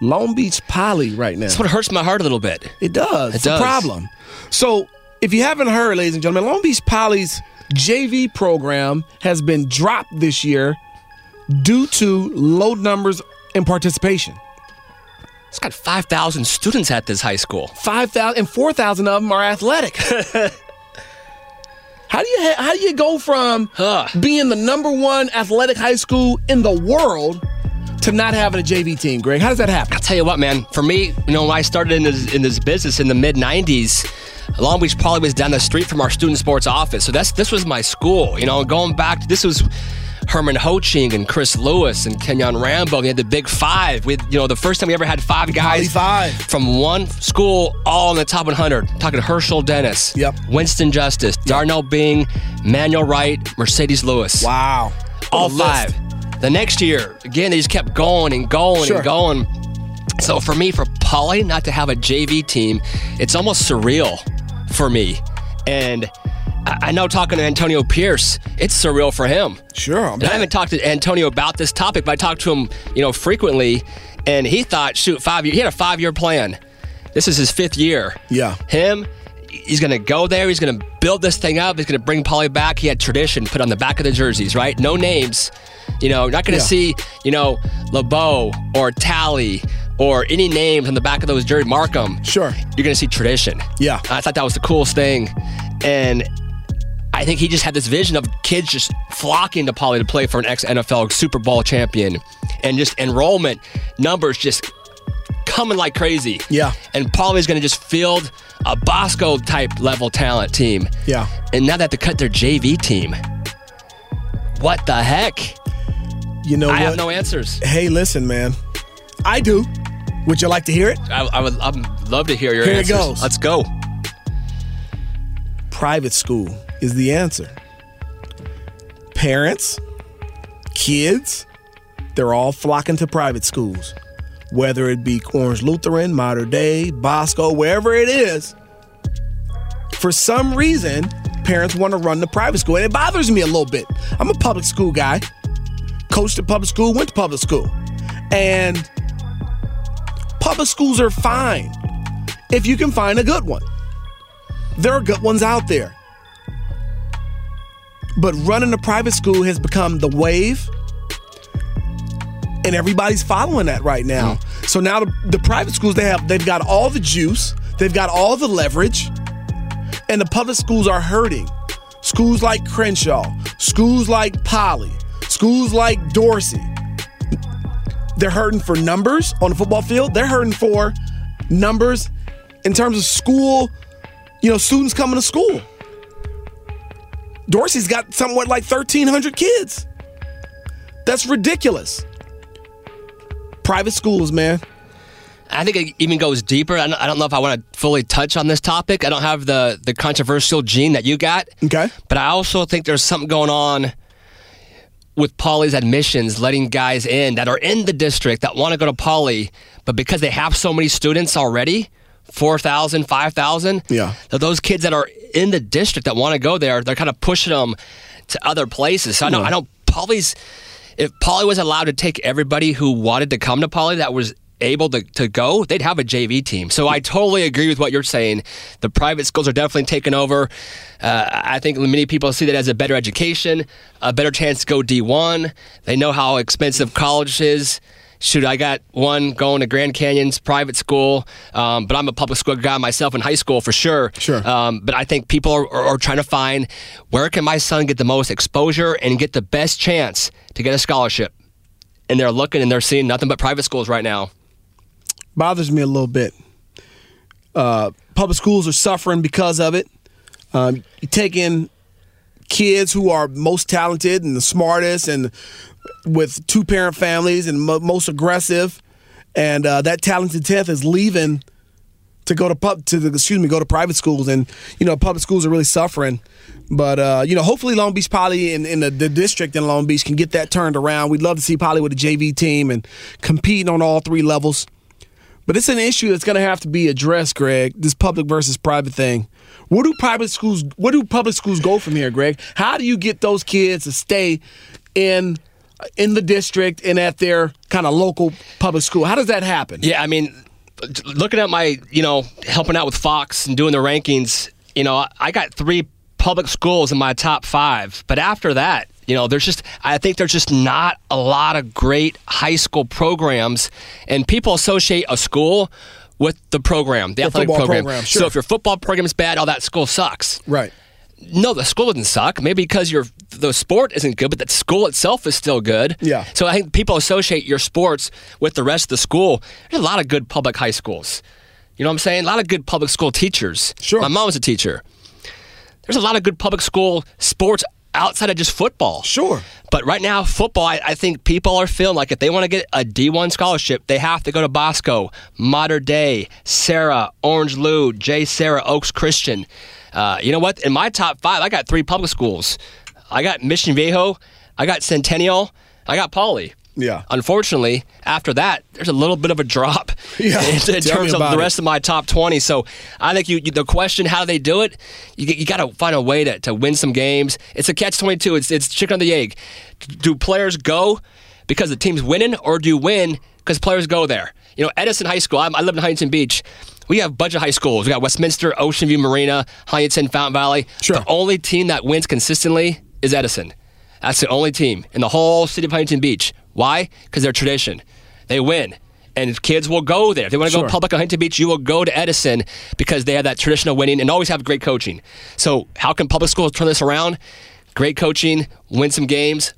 Long Beach Poly right now. That's what hurts my heart a little bit. It does. it's does. a problem. So, if you haven't heard, ladies and gentlemen, Long Beach Poly's JV program has been dropped this year due to low numbers in participation. It's got 5,000 students at this high school. 5,000 and 4,000 of them are athletic. [LAUGHS] how do you ha- how do you go from Huh. being the number one athletic high school in the world to not having a JV team, Greg? How does that happen? I'll tell you what, man. For me, you know, when I started in this in this business in the mid '90s, Long Beach probably was down the street from our student sports office. So that's this was my school. You know, going back, this was Herman Hoching and Chris Lewis and Kenyon Rambo. We had the big five. Had, you know, the first time we ever had five guys five. from one school, all in the top 100. talking to Hershel Dennis, Yep. Winston Justice, Darnell Bing, Manuel Wright, Marcedes Lewis Wow. all five. list. The next year, again, they just kept going and going Sure. and going. So for me, for Poly not to have a JV team, it's almost surreal for me. And I know talking to Antonio Pierce, it's surreal for him. Sure. I haven't talked to Antonio about this topic, but I talked to him, you know, frequently, and he thought, shoot, five year, he had a five year plan. This is his fifth year. Yeah. Him, he's going to go there. He's going to build this thing up. He's going to bring Poly back. He had tradition put on the back of the jerseys, right? No names. You know, not going to Yeah. see, you know, LeBeau or Tally or any names on the back of those jerseys. Markham. Sure. You're going to see tradition. Yeah. I thought that was the coolest thing. And I think he just had this vision of kids just flocking to Poly to play for an ex NFL Super Bowl champion and just enrollment numbers just coming like crazy. Yeah. And Poly's going to just field a Bosco type level talent team. Yeah. And now they have to cut their JV team. What the heck? You know I what? have no answers. hey, listen, man. I do. Would you like to hear it? I, I would I'd love to hear your Here it goes. Let's go. Private school is the answer. Parents, kids, they're all flocking to private schools. Whether it be Orange Lutheran, Mater Dei, Bosco, wherever it is. For some reason, parents want to run the private school. And it bothers me a little bit. I'm a public school guy. Coached at public school, went to public school. And public schools are fine if you can find a good one. There are good ones out there. But running a private school has become the wave. And everybody's following that right now. Mm. So now the, the private schools they have they've got all the juice, they've got all the leverage, and the public schools are hurting. Schools like Crenshaw, schools like Poly, schools like Dorsey. They're hurting for numbers on the football field. They're hurting for numbers in terms of school you know, students coming to school. Dorsey's got somewhat like 1,300 kids. That's ridiculous. Private schools, man. I think it even goes deeper. I don't, I don't know if I want to fully touch on this topic. I don't have the the controversial gene that you got. Okay. But I also think there's something going on with Poly's admissions, letting guys in that are in the district that want to go to Poly, but because they have so many students already, 4,000, 5,000, Yeah. that those kids that are in the district that want to go there, they're kind of pushing them to other places. So I know, Yeah. I know Poly's, if Poly was allowed to take everybody who wanted to come to Poly that was able to, to go, they'd have a JV team. So I totally agree with what you're saying. The private schools are definitely taking over. Uh, I think many people see that as a better education, a better chance to go D1. They know how expensive college is. Shoot, I got one going to Grand Canyon's private school, um, but I'm a public school guy myself in high school for sure. Sure. Um, but I think people are, are, are trying to find where can my son get the most exposure and get the best chance to get a scholarship. And they're looking and they're seeing nothing but private schools right now. Bothers me a little bit. Uh, public schools are suffering because of it. Um, you take in kids who are most talented and the smartest and with two parent families and mo- most aggressive, and uh, that talented tenth is leaving to go to pub to the, excuse me go to private schools, and you know public schools are really suffering. But uh, you know, hopefully Long Beach Poly in, in the, the district in Long Beach can get that turned around. We'd love to see Poly with a JV team and competing on all three levels. But it's an issue that's going to have to be addressed, Greg. This public versus private thing. Where do private schools? Where do public schools go from here, Greg? How do you get those kids to stay in in the district and at their kind of local public school? How does that happen? Yeah, I mean, looking at my, you know, helping out with Fox and doing the rankings, you know, I got three public schools in my top five. But after that, you know, there's just, I think there's just not a lot of great high school programs. And people associate a school with the program, the, athletic football program. program, So if your football program is bad, all that school sucks. Right. No, the school doesn't suck. Maybe because your the sport isn't good, but the school itself is still good. Yeah. So I think people associate your sports with the rest of the school. There's a lot of good public high schools. You know what I'm saying? A lot of good public school teachers. Sure. My mom was a teacher. There's a lot of good public school sports outside of just football. Sure. But right now, football, I, I think people are feeling like if they want to get a D1 scholarship, they have to go to Bosco, Mater Dei, Serra, Orange Lou, JSerra, Oaks Christian. Uh, you know what? In my top five, I got three public schools. I got Mission Viejo, I got Centennial, I got Poly. Yeah. Unfortunately, after that, there's a little bit of a drop [LAUGHS] Yeah, in, in terms of the it. rest of my top 20. So I think you, you the question, how do they do it? You, you got to find a way to, to win some games. It's a catch 22. It's, it's chicken or the egg. Do players go because the team's winning, or do you win because players go there? You know, Edison High School, I, I live in Huntington Beach. We have a bunch of high schools. We got Westminster, Ocean View Marina, Huntington, Fountain Valley. Sure. The only team that wins consistently is Edison. That's the only team in the whole city of Huntington Beach. Why? Because they're tradition. They win. And kids will go there. If they want to Sure. go public on Huntington Beach, you will go to Edison because they have that traditional winning and always have great coaching. So, how can public schools turn this around? Great coaching, win some games.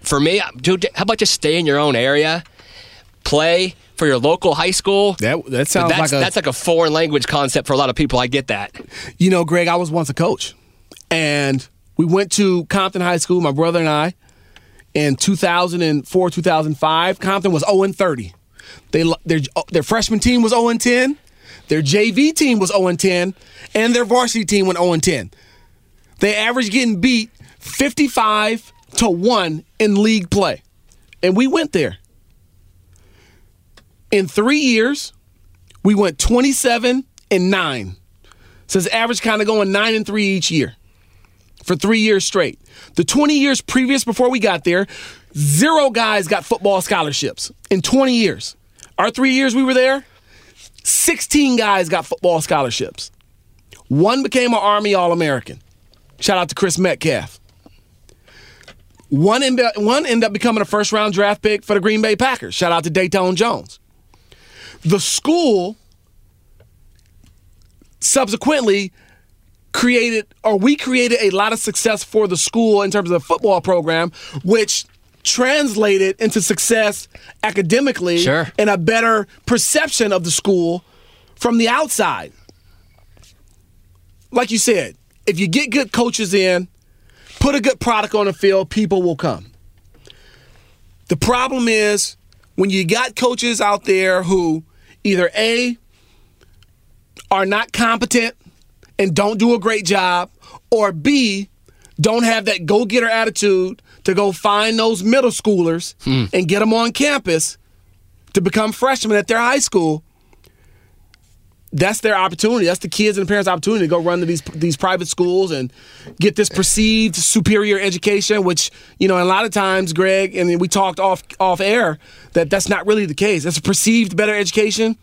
For me, dude, how about just stay in your own area, play for your local high school? That that sounds that's, like a that's like a foreign language concept for a lot of people. I get that. You know, Greg, I was once a coach, and we went to Compton High School, my brother and I, in 2004, 2005. Compton was 0 and 30. They their their freshman team was 0 and 10. Their JV team was 0 and 10, and their varsity team went 0 and 10. They averaged getting beat 55 to 1 in league play. And we went there. In three years, we went 27 and 9. So it's average kind of going 9 and 3 each year for three years straight. The 20 years previous before we got there, zero guys got football scholarships in 20 years. Our three years we were there, 16 guys got football scholarships. One became an Army All American. Shout out to Chris Metcalf. One ended, one ended up becoming a first round draft pick for the Green Bay Packers. Shout out to Datone Jones. The school subsequently created or we created a lot of success for the school in terms of the football program which translated into success academically Sure. and a better perception of the school from the outside like you said if you get good coaches in put a good product on the field people will come the problem is when you got coaches out there who either a are not competent and don't do a great job, or B, don't have that go getter attitude to go find those middle schoolers hmm. and get them on campus to become freshmen at their high school. That's their opportunity. That's the kids and the parents' opportunity to go run to these these private schools and get this perceived superior education. Which you know, a lot of times, Greg, and we talked off off air that that's not really the case. It's a perceived better education.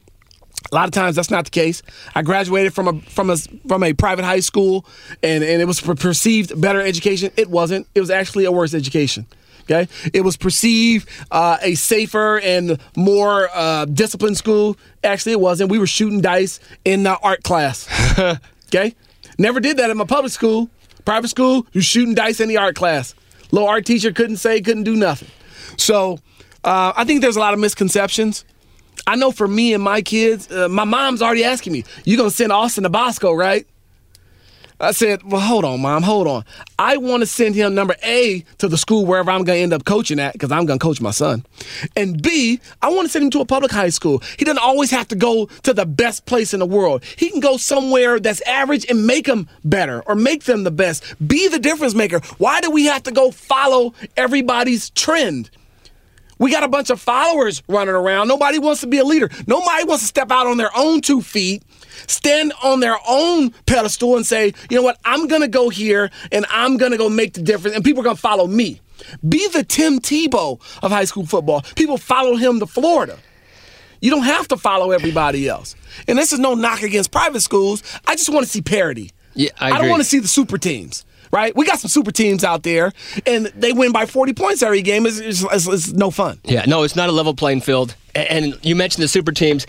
A lot of times that's not the case. I graduated from a from a from a private high school, and and it was perceived better education. It wasn't. It was actually a worse education. Okay, it was perceived uh, a safer and more uh, disciplined school. Actually, it wasn't. We were shooting dice in the art class. [LAUGHS] okay, never did that in my public school. Private school, you're shooting dice in the art class. Little art teacher couldn't say, couldn't do nothing. So uh, I think there's a lot of misconceptions. I know for me and my kids, uh, my mom's already asking me, "You gonna send Austin to Bosco, right?" I said, "Well, hold on, mom, hold on. I want to send him number A to the school wherever I'm gonna end up coaching at, because I'm gonna coach my son, and B, I want to send him to a public high school. He doesn't always have to go to the best place in the world. He can go somewhere that's average and make them better or make them the best. Be the difference maker. Why do we have to go follow everybody's trend?" We got a bunch of followers running around. Nobody wants to be a leader. Nobody wants to step out on their own two feet, stand on their own pedestal and say, you know what, I'm going to go here and I'm going to go make the difference, and people are going to follow me. Be the Tim Tebow of high school football. People follow him to Florida. You don't have to follow everybody else. And this is no knock against private schools. I just want to see parity. Yeah, I I don't want to see the super teams. Right, we got some super teams out there, and they win by 40 points every game. It's, it's, it's, it's no fun. Yeah, no, it's not a level playing field. And you mentioned the super teams.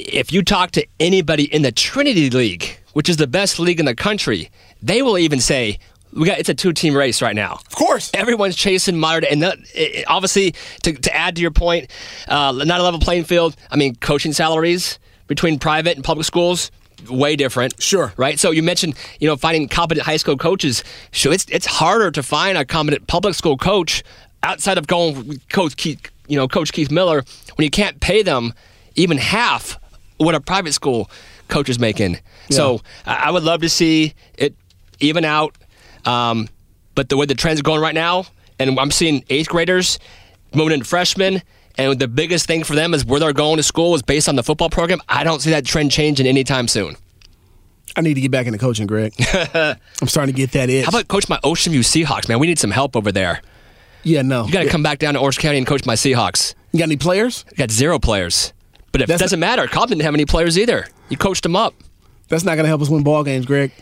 If you talk to anybody in the Trinity League, which is the best league in the country, they will even say, "We got it's a two-team race right now." Of course. Everyone's chasing Mater Dei, and that, it, obviously, to, to add to your point, uh, not a level playing field. I mean, coaching salaries between private and public schools way different. Sure. Right. So you mentioned, you know, finding competent high school coaches. So it's it's harder to find a competent public school coach outside of going with Coach Keith, you know, Coach Keith Miller when you can't pay them even half what a private school coach is making. So I I would love to see it even out. Um, but the way the trends are going right now, and I'm seeing eighth graders moving into freshmen. And the biggest thing for them is where they're going to school is based on the football program. I don't see that trend changing anytime soon. I need to get back into coaching, Greg. [LAUGHS] I'm starting to get that itch. How about coach my Ocean View Seahawks, man? We need some help over there. yeah, no. You got to come back down to Orange County and coach my Seahawks. You got any players? You got zero players. But it That's- doesn't matter, Cobb didn't have any players either. You coached them up. That's not going to help us win ball games, Greg.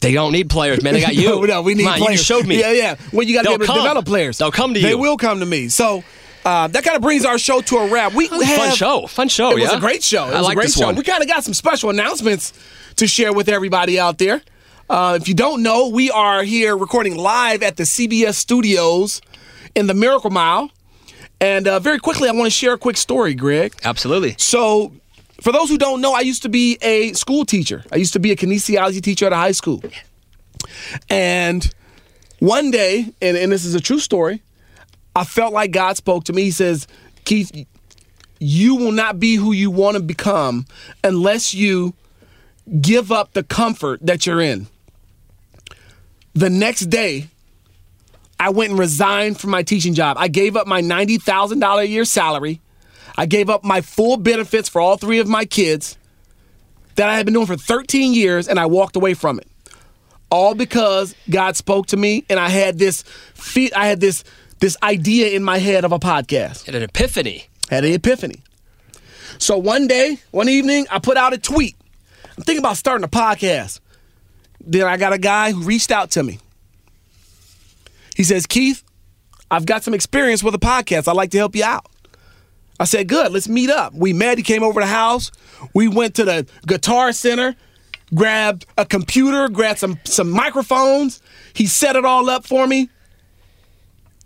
They don't need players, man. They got [LAUGHS] you. no, no, we need Come players. You showed me. Yeah, yeah. Well, you got to be able to develop players. They'll come to you. They will come to me. So uh, that kind of brings our show to a wrap. We have, fun show. Fun show, It was a great show. It I was like a great this show. one. We kind of got some special announcements to share with everybody out there. Uh, if you don't know, we are here recording live at the CBS studios in the Miracle Mile. And uh, very quickly, I want to share a quick story, Greg. Absolutely. So, for those who don't know, I used to be a school teacher. I used to be a kinesiology teacher at a high school. And one day, and, and this is a true story, I felt like God spoke to me. He says, Keith, you will not be who you want to become unless you give up the comfort that you're in. The next day, I went and resigned from my teaching job. I gave up my $90,000 a year salary. I gave up my full benefits for all three of my kids that I had been doing for 13 years, and I walked away from it. All because God spoke to me, and I had this I had this this idea in my head of a podcast. Had an epiphany. Had an epiphany. So one day, one evening, I put out a tweet. I'm thinking about starting a podcast. Then I got a guy who reached out to me. He says, Keith, I've got some experience with a podcast. I'd like to help you out. I said, good, let's meet up. We met. He came over to the house. We went to the Guitar Center, grabbed a computer, grabbed some, some microphones. He set it all up for me.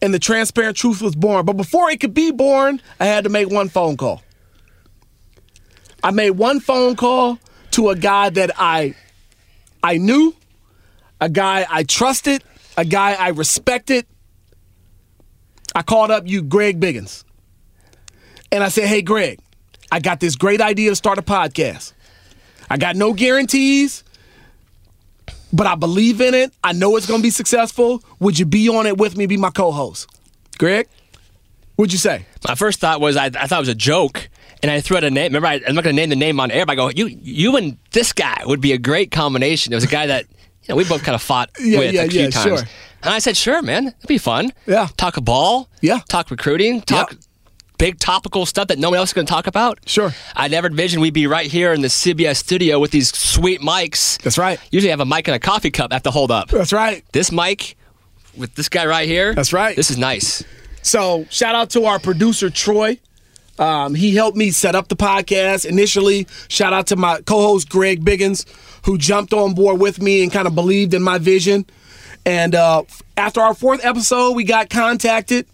And the transparent truth was born. But before it could be born, I had to make one phone call. I made one phone call to a guy that I I knew, a guy I trusted, a guy I respected. I called up you, Greg Biggins. And I said, hey, Greg, I got this great idea to start a podcast. I got no guarantees, but I believe in it. I know it's going to be successful. Would you be on it with me, be my co host? Greg, what'd you say? My first thought was I, I thought it was a joke, and I threw out a name. Remember, I, I'm not going to name the name on air, but I go, you, you and this guy would be a great combination. It was a guy that you know we both kind of fought [LAUGHS] Yeah, with yeah, a few yeah, times. sure. And I said, sure, man, it'd be fun. Yeah. talk a ball. Yeah. talk recruiting. Talk Yep. big topical stuff that no one else is going to talk about. Sure. I never envisioned we'd be right here in the CBS studio with these sweet mics. That's right. Usually, I have a mic and a coffee cup I have to hold up. That's right. This mic with this guy right here. That's right. This is nice. So shout out to our producer Troy. Um, he helped me set up the podcast initially. Shout out to my co-host Greg Biggins, who jumped on board with me and kind of believed in my vision. And uh, after our fourth episode, we got contacted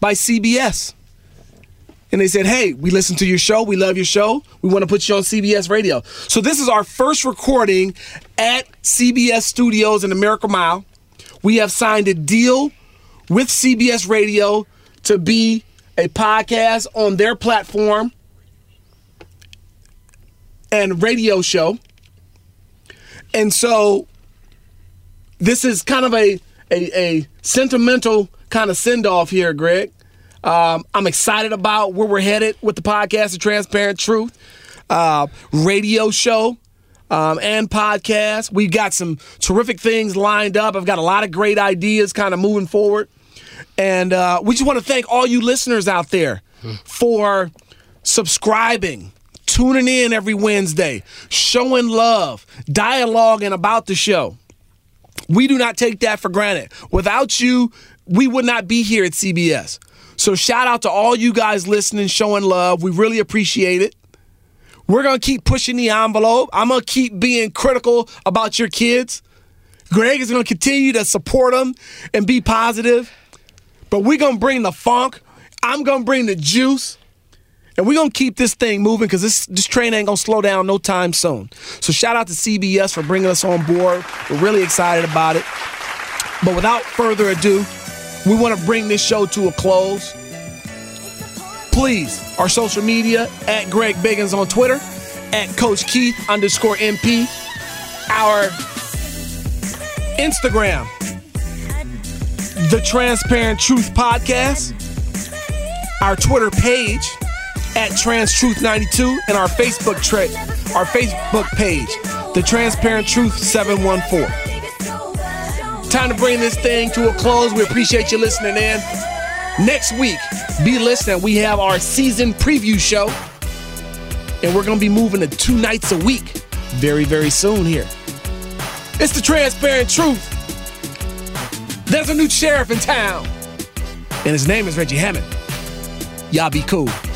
by CBS. And they said, hey, we listen to your show. We love your show. We want to put you on CBS radio. So this is our first recording at CBS Studios in Miracle Mile. We have signed a deal with CBS Radio to be a podcast on their platform and radio show. And so this is kind of a a, a sentimental kind of send off here, Greg. Um, I'm excited about where we're headed with the podcast, The Transparent Truth, uh, radio show, um, and podcast. We've got some terrific things lined up. I've got a lot of great ideas kind of moving forward. And uh, we just want to thank all you listeners out there for subscribing, tuning in every Wednesday, showing love, dialoguing about the show. We do not take that for granted. Without you, we would not be here at CBS. So shout out to all you guys listening, showing love. We really appreciate it. We're going to keep pushing the envelope. I'm going to keep being critical about your kids. Greg is going to continue to support them and be positive. But we're going to bring the funk. I'm going to bring the juice. And we're gonna keep this thing moving because this this train ain't gonna slow down no time soon. So shout out to CBS for bringing us on board. We're really excited about it. But without further ado, we want to bring this show to a close. Please, our social media at Greg Biggins on Twitter, at Coach Keith underscore MP, our Instagram, The Transparent Truth Podcast, our Twitter page at Trans Truth 92, and our Facebook tra- our Facebook page, The Transparent Truth 714. Time to bring this thing to a close. We appreciate you listening in. Next week, be listening. We have our season preview show, and we're going to be moving to two nights a week very, very soon here. It's the transparent truth. There's a new sheriff in town, and his name is Reggie Hammond. Y'all be cool.